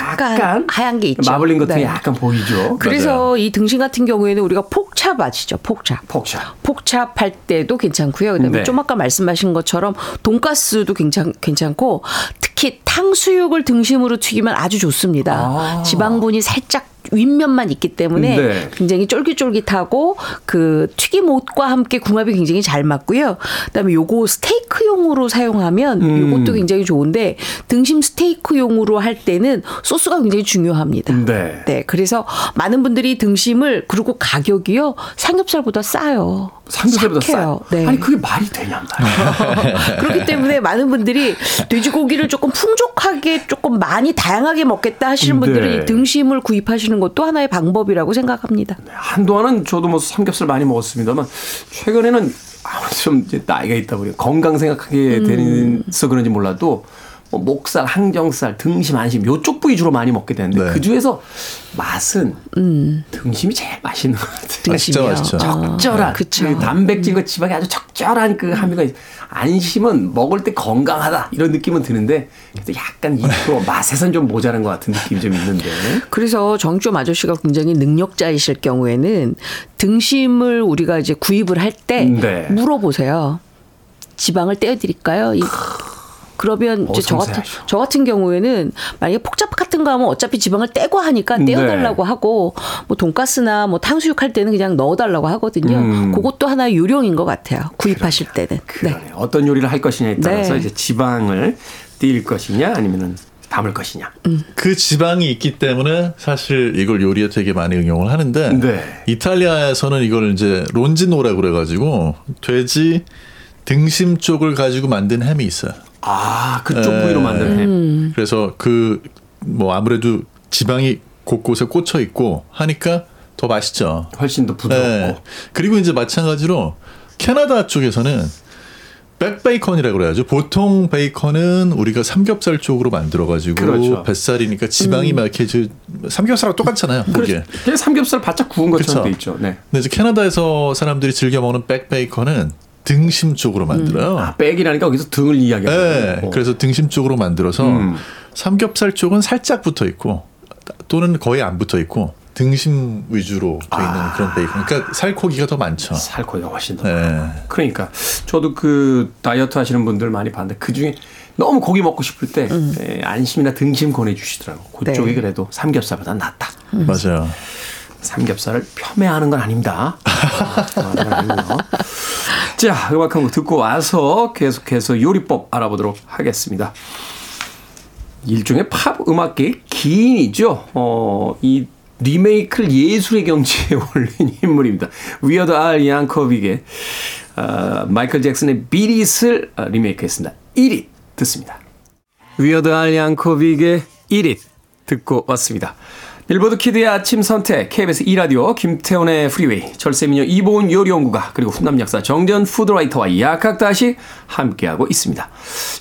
약간, 음. 약간 하얀 게 있죠. 마블링 같은 게 네. 약간 보이죠. 그래서 이 등심 같은 경우에는 우리가 폭찹 아시죠? 폭찹. 폭샷. 폭찹 할 때도 괜찮고요. 그다음에 네. 좀 아까 말씀하신 것처럼 돈가스도 괜찮 괜찮고 특히 탕수육을 등심으로 튀기면 아주 좋습니다. 아. 지방분이 살짝 윗면만 있기 때문에 네. 굉장히 쫄깃쫄깃하고 그 튀김옷과 함께 궁합이 굉장히 잘 맞고요. 그다음에 요거 스테이크용으로 사용하면 음. 요것도 굉장히 좋은데 등심 스테이크용으로 할 때는 소스가 굉장히 중요합니다. 네. 네, 그래서 많은 분들이 등심을 그리고 가격이요 삼겹살보다 싸요. 삼겹살보다 착해요. 싸. 네. 아니 그게 말이 되냐 말이야. 그렇기 때문에 많은 분들이 돼지고기를 조금 풍족하게 조금 많이 다양하게 먹겠다 하시는 분들은 네. 이 등심을 구입하시는 것도 하나의 방법이라고 생각합니다. 한동안은 저도 뭐 삼겹살 많이 먹었습니다만 최근에는 아무래도 좀 이제 나이가 있다 보니 건강 생각하게 음. 되서 그런지 몰라도 뭐 목살, 항정살, 등심, 안심 요쪽 부위 주로 많이 먹게 되는데 네. 그 중에서 맛은 등심이 제일 맛있는 것 같아요. 등심이요. 맛있죠. 적절한 그쵸. 그 단백질과 지방이 아주 적절한 그 함유가 있- 안심은 먹을 때 건강하다 이런 느낌은 드는데 약간 2% 맛에선 좀 모자란 것 같은 느낌이 좀 있는데 그래서 정점 아저씨가 굉장히 능력자이실 경우에는 등심을 우리가 이제 구입을 할때 네. 물어보세요. 지방을 떼어드릴까요? 이 그러면 이제 저 같은. 저 같은 경우에는 만약에 폭잡 같은 거 하면 어차피 지방을 떼고 하니까 떼어달라고 네. 하고 뭐 돈가스나 뭐 탕수육 할 때는 그냥 넣어달라고 하거든요. 음. 그것도 하나의 요령인 것 같아요. 구입하실 때는. 네. 그러네. 어떤 요리를 할 것이냐에 따라서 네. 이제 지방을 띌 것이냐 아니면은 담을 것이냐. 그 지방이 있기 때문에 사실 이걸 요리에 되게 많이 응용을 하는데 네. 이탈리아에서는 이걸 이제 론지노라고 그래가지고 돼지 등심 쪽을 가지고 만든 햄이 있어요. 아 그쪽 네. 부위로 만든 햄. 그래서 그 뭐 아무래도 지방이 곳곳에 꽂혀 있고 하니까 더 맛있죠. 훨씬 더 부드럽고. 네. 그리고 이제 마찬가지로 캐나다 쪽에서는 백베이컨이라고 그래야죠. 보통 베이컨은 우리가 삼겹살 쪽으로 만들어가지고 그렇죠. 뱃살이니까 지방이 막 이렇게 저 삼겹살하고 똑같잖아요. 그게. 그냥 삼겹살 바짝 구운 것처럼 그쵸. 돼 있죠. 네. 근데 이제 캐나다에서 사람들이 즐겨 먹는 백베이컨은 등심 쪽으로 만들어요. 아, 백이라니까 여기서 등을 이야기하는 네, 거예요. 그래서 등심 쪽으로 만들어서 음. 삼겹살 쪽은 살짝 붙어 있고 또는 거의 안 붙어 있고 등심 위주로 돼 있는 아. 그런 베이컨. 그러니까 살코기가 더 많죠. 살코기가 훨씬 더. 네. 많아요. 그러니까 저도 그 다이어트 하시는 분들 많이 봤는데 그 중에 너무 고기 먹고 싶을 때 에, 안심이나 등심 권해주시더라고. 그쪽이 네. 그래도 삼겹살보다 낫다. 맞아요. 삼겹살을 폄훼하는 건 아닙니다. 아, 아니고요. 자, 음악 한 곡 듣고 와서 계속해서 요리법 알아보도록 하겠습니다. 일종의 팝 음악계의 기인이죠. 어, 이 리메이크를 예술의 경지에 올린 인물입니다. Weird Al Yankovic의 어, 마이클 잭슨의 비릿을 어, 리메이크했습니다. 1위 듣습니다. Weird Al Yankovic의 Eat It 듣고 왔습니다. 빌보드 kid의 아침 선택, KBS 2라디오, 김태훈의 Freeway, 절세미녀 이보은 요리연구가, 그리고 훈남 약사 정재훈 food writer와 약학다식 함께하고 있습니다.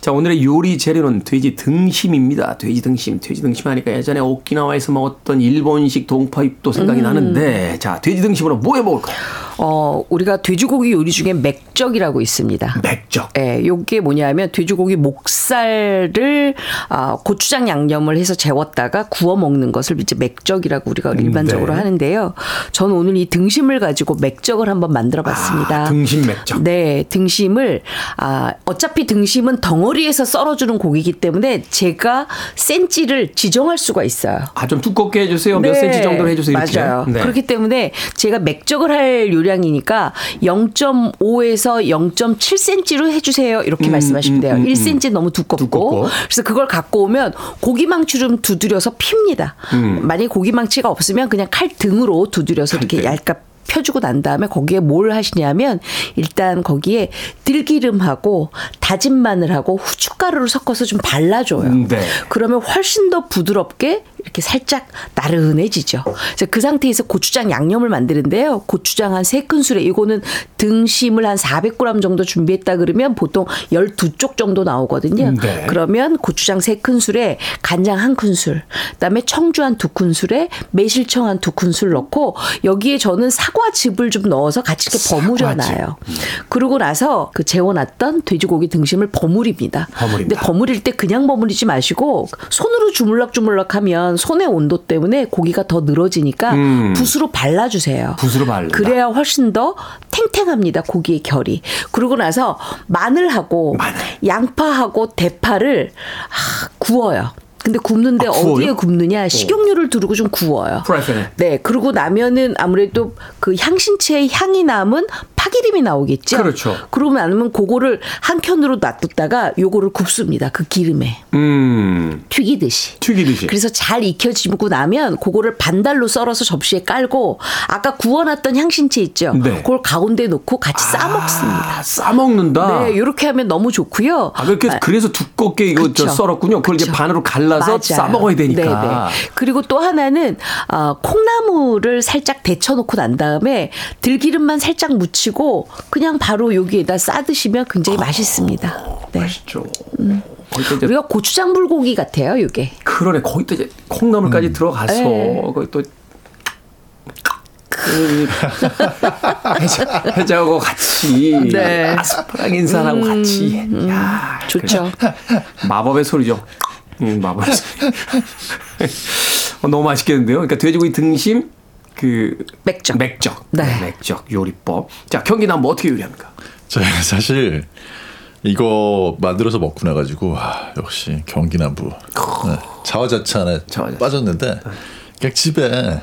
자, 오늘의 요리 재료는 돼지 등심입니다. 돼지 등심, 돼지 등심 하니까 예전에 오키나와에서 먹었던 일본식 동파육도 생각이 나는데, 자, 돼지 등심으로 뭐 해 먹을까요? 어, 우리가 돼지고기 요리 중에 맥적이라고 있습니다. 맥적. 예, 요게 뭐냐면 돼지고기 목살을 아, 고추장 양념을 해서 재웠다가 구워 먹는 것을 이제 맥 적이라고 우리가 일반적으로 네. 하는데요. 저는 오늘 이 등심을 가지고 맥적을 한번 만들어 봤습니다. 아, 등심 맥적. 네, 등심을 아 어차피 등심은 덩어리에서 썰어 주는 고기이기 때문에 제가 센치를 지정할 수가 있어요. 아, 좀 두껍게 해 주세요. 몇 네, 센치 정도로 해 주세요. 이렇게. 맞아요. 네. 그렇기 때문에 제가 맥적을 할 요량이니까 0.5에서 0.7cm로 해 주세요. 이렇게 음, 말씀하시면 돼요. 음, 음, 1cm 너무 두껍고, 두껍고. 그래서 그걸 갖고 오면 고기망치 좀 두드려서 핍니다. 만약 에 고기망치가 없으면 그냥 칼 등으로 두드려서 이렇게 등. 얇게 펴주고 난 다음에 거기에 뭘 하시냐면 일단 거기에 들기름하고 다진 마늘하고 후춧가루를 섞어서 좀 발라줘요. 음, 네. 그러면 훨씬 더 부드럽게 이렇게 살짝 나른해지죠. 그래서 그 상태에서 고추장 양념을 만드는데요. 고추장 한 3큰술에 이거는 등심을 한 400g 정도 준비했다 그러면 보통 12쪽 정도 나오거든요. 네. 그러면 고추장 3큰술에 간장 1큰술, 그다음에 청주 한 2큰술에 매실청 한 2큰술 넣고 여기에 저는 사과즙을 좀 넣어서 같이 이렇게 버무려 놔요. 그러고 나서 그 재워놨던 돼지고기 등심을 버무립니다. 버무립니다. 근데 버무릴 때 그냥 버무리지 마시고 손으로 주물럭주물럭 하면 손의 온도 때문에 고기가 더 늘어지니까 음. 붓으로 발라주세요. 붓으로 바른다. 그래야 훨씬 더 탱탱합니다. 고기의 결이. 그러고 나서 마늘하고 마늘. 양파하고 대파를 아, 구워요. 근데 굽는데 아? 어디에 굽느냐? 식용유를 두르고 좀 구워요. 프라이팬에. 네, 그러고 나면은 아무래도 그 향신채의 향이 남은 파기름이 나오겠죠. 그렇죠. 그러고 나면 그거를 한 켠으로 놔뒀다가 요거를 굽습니다. 그 기름에 음, 튀기듯이. 튀기듯이. 그래서 잘 익혀지고 나면 그거를 반달로 썰어서 접시에 깔고 아까 구워놨던 향신채 있죠. 네. 그걸 가운데 놓고 같이 싸 먹습니다. 아, 싸 먹는다. 네, 이렇게 하면 너무 좋고요. 아, 그렇게, 그래서 두껍게 이거 저 그쵸. 썰었군요. 그걸 이제 그쵸. 반으로 갈라서 맞아요. 싸 먹어야 되니까. 네네. 그리고 또 하나는 어, 콩나물을 살짝 데쳐놓고 난 다음에 들기름만 살짝 묻히고 그냥 바로 여기에다 싸 드시면 굉장히 맛있습니다. 네. 맛있죠. 이제 우리가 고추장 불고기 같아요, 이게. 그러네. 거기 또 이제 콩나물까지 들어가서 네. 거기 또그 해자, 해자하고 같이 네. 음, 아스파라긴산하고 같이 야, 좋죠. 마법의 소리죠. 음, 마법의 소리. 어, 너무 맛있겠는데요. 그러니까 돼지고기 등심 그 맥적. 맥적. 네. 맥적 요리법. 자, 경기 남뭐 어떻게 요리합니까? 저희가 사실 이거 만들어서 먹고 나가지고 와, 역시 경기 남부 네, 자화자찬에 자화자찬. 빠졌는데 그냥 집에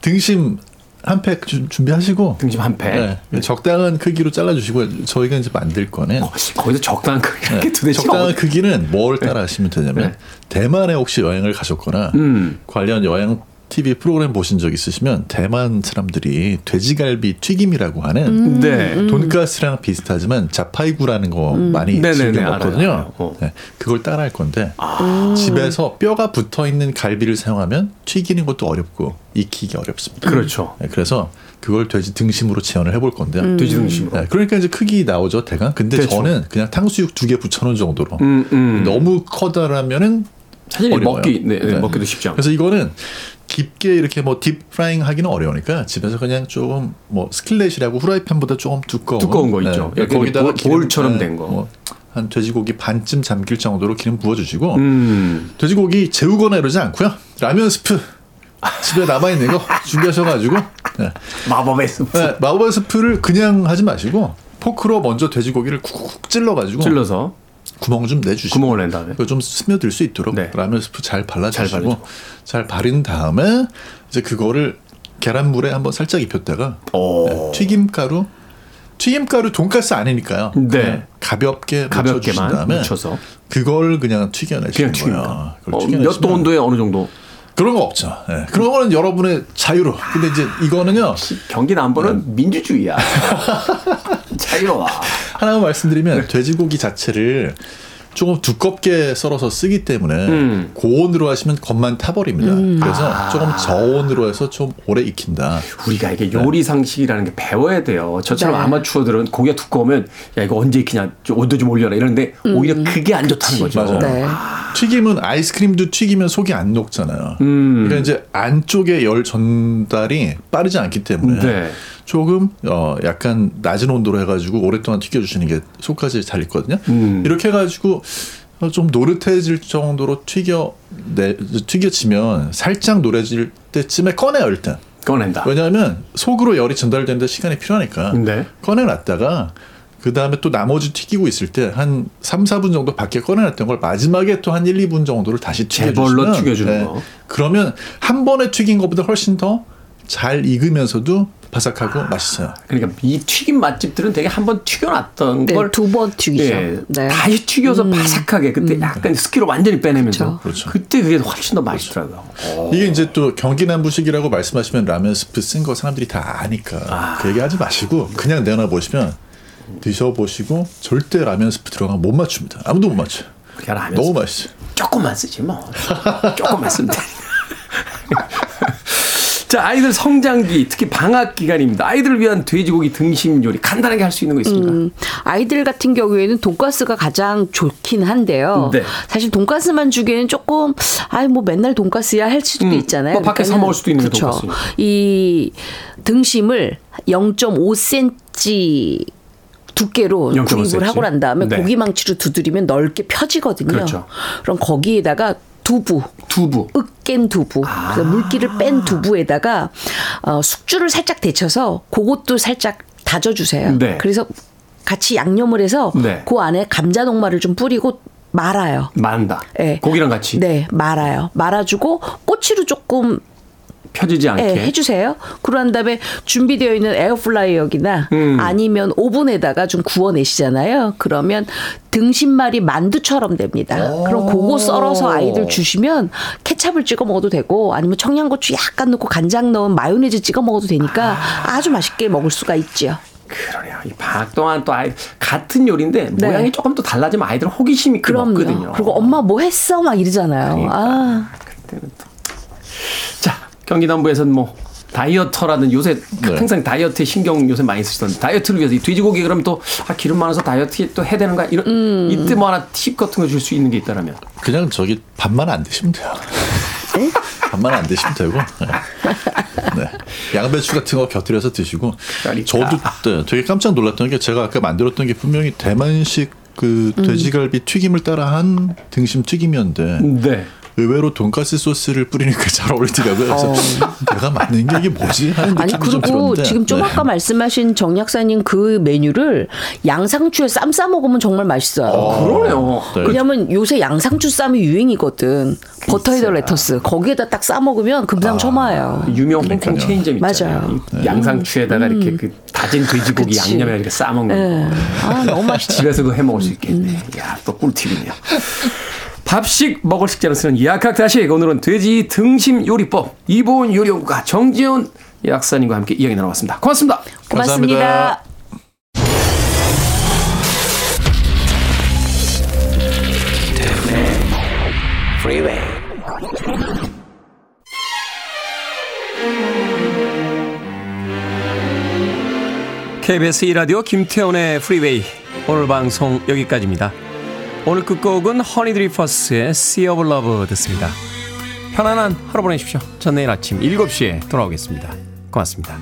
등심 한 팩 준비하시고 등심 한 팩. 네, 적당한 크기로 잘라주시고 저희가 이제 만들 거는 거기서 적당한 크기 네, 도대체 적당한 어디- 크기는 뭘 따라 하시면 되냐면 네. 대만에 혹시 여행을 가셨거나 음. 관련 여행 TV 프로그램 보신 적 있으시면 대만 사람들이 돼지갈비 튀김이라고 하는 음. 네. 돈가스랑 비슷하지만 자파이구라는 거 많이 네네네, 즐겨 먹거든요. 어. 네, 그걸 따라 할 건데 집에서 뼈가 붙어 있는 갈비를 사용하면 튀기는 것도 어렵고 익히기 어렵습니다. 그렇죠. 네, 그래서 그걸 돼지 등심으로 재현을 해볼 건데요. 돼지 등심으로. 네, 그러니까 이제 크기 나오죠 대강. 근데 그렇죠. 저는 그냥 탕수육 두 개 붙여놓은 정도로 음, 음. 너무 커다라면은 사실 어려워요. 먹기 네, 네, 네. 먹기도 쉽지 않고. 그래서 이거는 깊게 이렇게 뭐 deep frying 하기는 어려우니까 집에서 그냥 조금 뭐 skillet이라고 후라이팬보다 조금 두꺼운 두꺼운 거 있죠. 네, 거기다가 볼처럼 된 거. 뭐 한 돼지고기 반쯤 잠길 정도로 기름 부어주시고 음. 돼지고기 재우거나 이러지 않고요. 라면 스프 집에 남아 있는 거 준비하셔가지고 네. 마법의 스프 네, 마법의 스프를 그냥 하지 마시고 포크로 먼저 돼지고기를 쿡쿡 찔러가지고 찔러서 구멍 좀 내주시고 구멍을 낸 다음에 좀 스며들 수 있도록 네. 라면 스프 잘잘 발라주시고 발라주고. 잘 바른 다음에 이제 그거를 계란물에 한번 살짝 입혔다가 오. 네, 튀김가루 튀김가루 돈가스 아니니까요. 네. 가볍게 가볍게만 다음에 묻혀서 그걸 그냥 튀겨내시는 그냥. 거예요. 어, 몇도 온도에 어느 정도? 그런 거 없죠. 예. 그런 거는 여러분의 자유로. 근데 이제 이거는요. 경기 남부는 네. 민주주의야. 자유로워. 하나만 말씀드리면 돼지고기 자체를 조금 두껍게 썰어서 쓰기 때문에 음. 고온으로 하시면 겉만 타버립니다. 그래서 아. 조금 저온으로 해서 좀 오래 익힌다. 우리가 이게 요리 상식이라는 게 배워야 돼요. 저처럼 네. 아마추어들은 고기가 두꺼우면 야 이거 언제 익히냐 좀 온도 좀 올려라 이러는데 오히려 그게 안 좋다는 거죠. 맞아요. 네. 튀김은 아이스크림도 튀기면 속이 안 녹잖아요. 음. 그러니까 이제 안쪽에 열 전달이 빠르지 않기 때문에 네. 조금 어 약간 낮은 온도로 해가지고 오랫동안 튀겨주시는 게 속까지 잘 익거든요. 음. 이렇게 해가지고 어, 좀 노릇해질 정도로 튀겨 내 튀겨지면 살짝 노래질 때쯤에 꺼내요 일단. 꺼낸다. 왜냐하면 속으로 열이 전달되는데 시간이 필요하니까 네. 꺼내놨다가 그 다음에 또 나머지 튀기고 있을 때 한 3, 4분 정도 밖에 꺼내놨던 걸 마지막에 또 한 1, 2분 정도를 다시 재벌로 튀겨주시면 네. 튀겨주는 거. 그러면 한 번에 튀긴 것보다 훨씬 더 잘 익으면서도 바삭하고 맛있어요. 그러니까 이 튀김 맛집들은 되게 한 번 튀겨놨던 네, 걸 두번 튀기죠. 예, 네. 다시 튀겨서 바삭하게 그때 약간 스키로 완전히 빼내면서 그렇죠. 그때 그게 훨씬 더 맛있더라고요. 이게 이제 또 경기 남부식이라고 말씀하시면 라면 스프 쓴 거 사람들이 다 아니까 그 얘기 하지 마시고 그냥 내놔 보시면 드셔보시고 절대 라면 스프 들어가면 못 맞춥니다. 아무도 못 라면 너무 스프 맛있어요. 조금만 쓰지 뭐. 조금만 쓰면 돼. 자, 아이들 성장기, 특히 방학 기간입니다. 아이들을 위한 돼지고기 등심 요리 간단하게 할 수 있는 거 있습니까? 음, 아이들 같은 경우에는 돈가스가 가장 좋긴 한데요. 네. 사실 돈가스만 주기에는 조금 아이 뭐 맨날 돈가스야 할 수도 음, 있잖아요. 뭐 밖에 사 먹을 수도 있는 그쵸. 돈가스니까. 이 등심을 0.5cm 두께로 0.5 구입을. 하고 난 다음에 네. 고기망치로 두드리면 넓게 펴지거든요. 그렇죠. 럼 거기에다가 두부, 두부. 으깬 두부, 아. 물기를 뺀 두부에다가 어, 숙주를 살짝 데쳐서 그것도 살짝 다져주세요. 네. 그래서 같이 양념을 해서 네. 그 안에 감자 녹말을 좀 뿌리고 말아요. 만다. 네. 고기랑 같이 네, 말아요. 말아주고 꼬치로 조금 펴지지 않게. 예, 해주세요. 그런 다음에 준비되어 있는 에어프라이어기나 음. 아니면 오븐에다가 좀 구워내시잖아요. 그러면 등심말이 만두처럼 됩니다. 그럼 그거 썰어서 아이들 주시면 케찹을 찍어 먹어도 되고 아니면 청양고추 약간 넣고 간장 넣은 마요네즈 찍어 먹어도 되니까 아주 맛있게 먹을 수가 있죠. 그러네요. 이 방학 동안 또 아이 같은 요리인데 네. 모양이 조금 또 달라지면 아이들은 호기심이 그럼요. 먹거든요. 그리고 엄마 뭐 했어? 막 이러잖아요. 그러니까. 아. 그때는 또. 자, 경기남부에서는 뭐 다이어터라는 요새 네. 항상 다이어트에 신경 요새 많이 쓰시던 다이어트를 위해서 이 돼지고기 그러면 또 아, 기름 많아서 다이어트 또 해야 되는 거야 이런 음. 이때 뭐 하나 팁 같은 거 줄 수 있는 게 있다라면 그냥 저기 밥만 안 드시면 돼요. 밥만 안 드시면 되고. 네. 네. 양배추 같은 거 곁들여서 드시고. 그러니까. 저도 네, 되게 깜짝 놀랐던 게 제가 아까 만들었던 게 분명히 대만식 그 돼지갈비 튀김을 따라한 등심 튀김이었는데 네. 의외로 돈가스 소스를 뿌리니까 잘 어울리더라고요. 그래서 내가 만든 게 이게 뭐지 하는 아니 그리고. 지금 좀 네. 아까 말씀하신 정 약사님 그 메뉴를 양상추에 쌈 싸 먹으면 정말 맛있어요. 그러네요. 네. 왜냐면 요새 양상추 쌈이 유행이거든. 버터에다 레터스 거기에다 딱 싸 먹으면 금상첨화예요. 유명 홍콩. 체인점 있잖아요. 맞아요. 이 양상추에다가 이렇게 그 다진 돼지고기. 양념에 이렇게 싸 먹는 예. 거. 아 너무 맛있지. 집에서도 해 먹을 수 있겠네. 야, 또 꿀팁이네요. 밥식 먹을 식자로 쓰는 약학다식 오늘은 돼지 등심 요리법 이보은 요리연구가 정지훈 약사님과 함께 이야기 나눠봤습니다. 고맙습니다. 고맙습니다. Freeway. KBS 2라디오 김태훈의 Freeway 오늘 방송 여기까지입니다. 오늘 끝곡은 Honeydrippers의 Sea of Love 듣습니다. 편안한 하루 보내십시오. 전 내일 아침 7시에 돌아오겠습니다. 고맙습니다.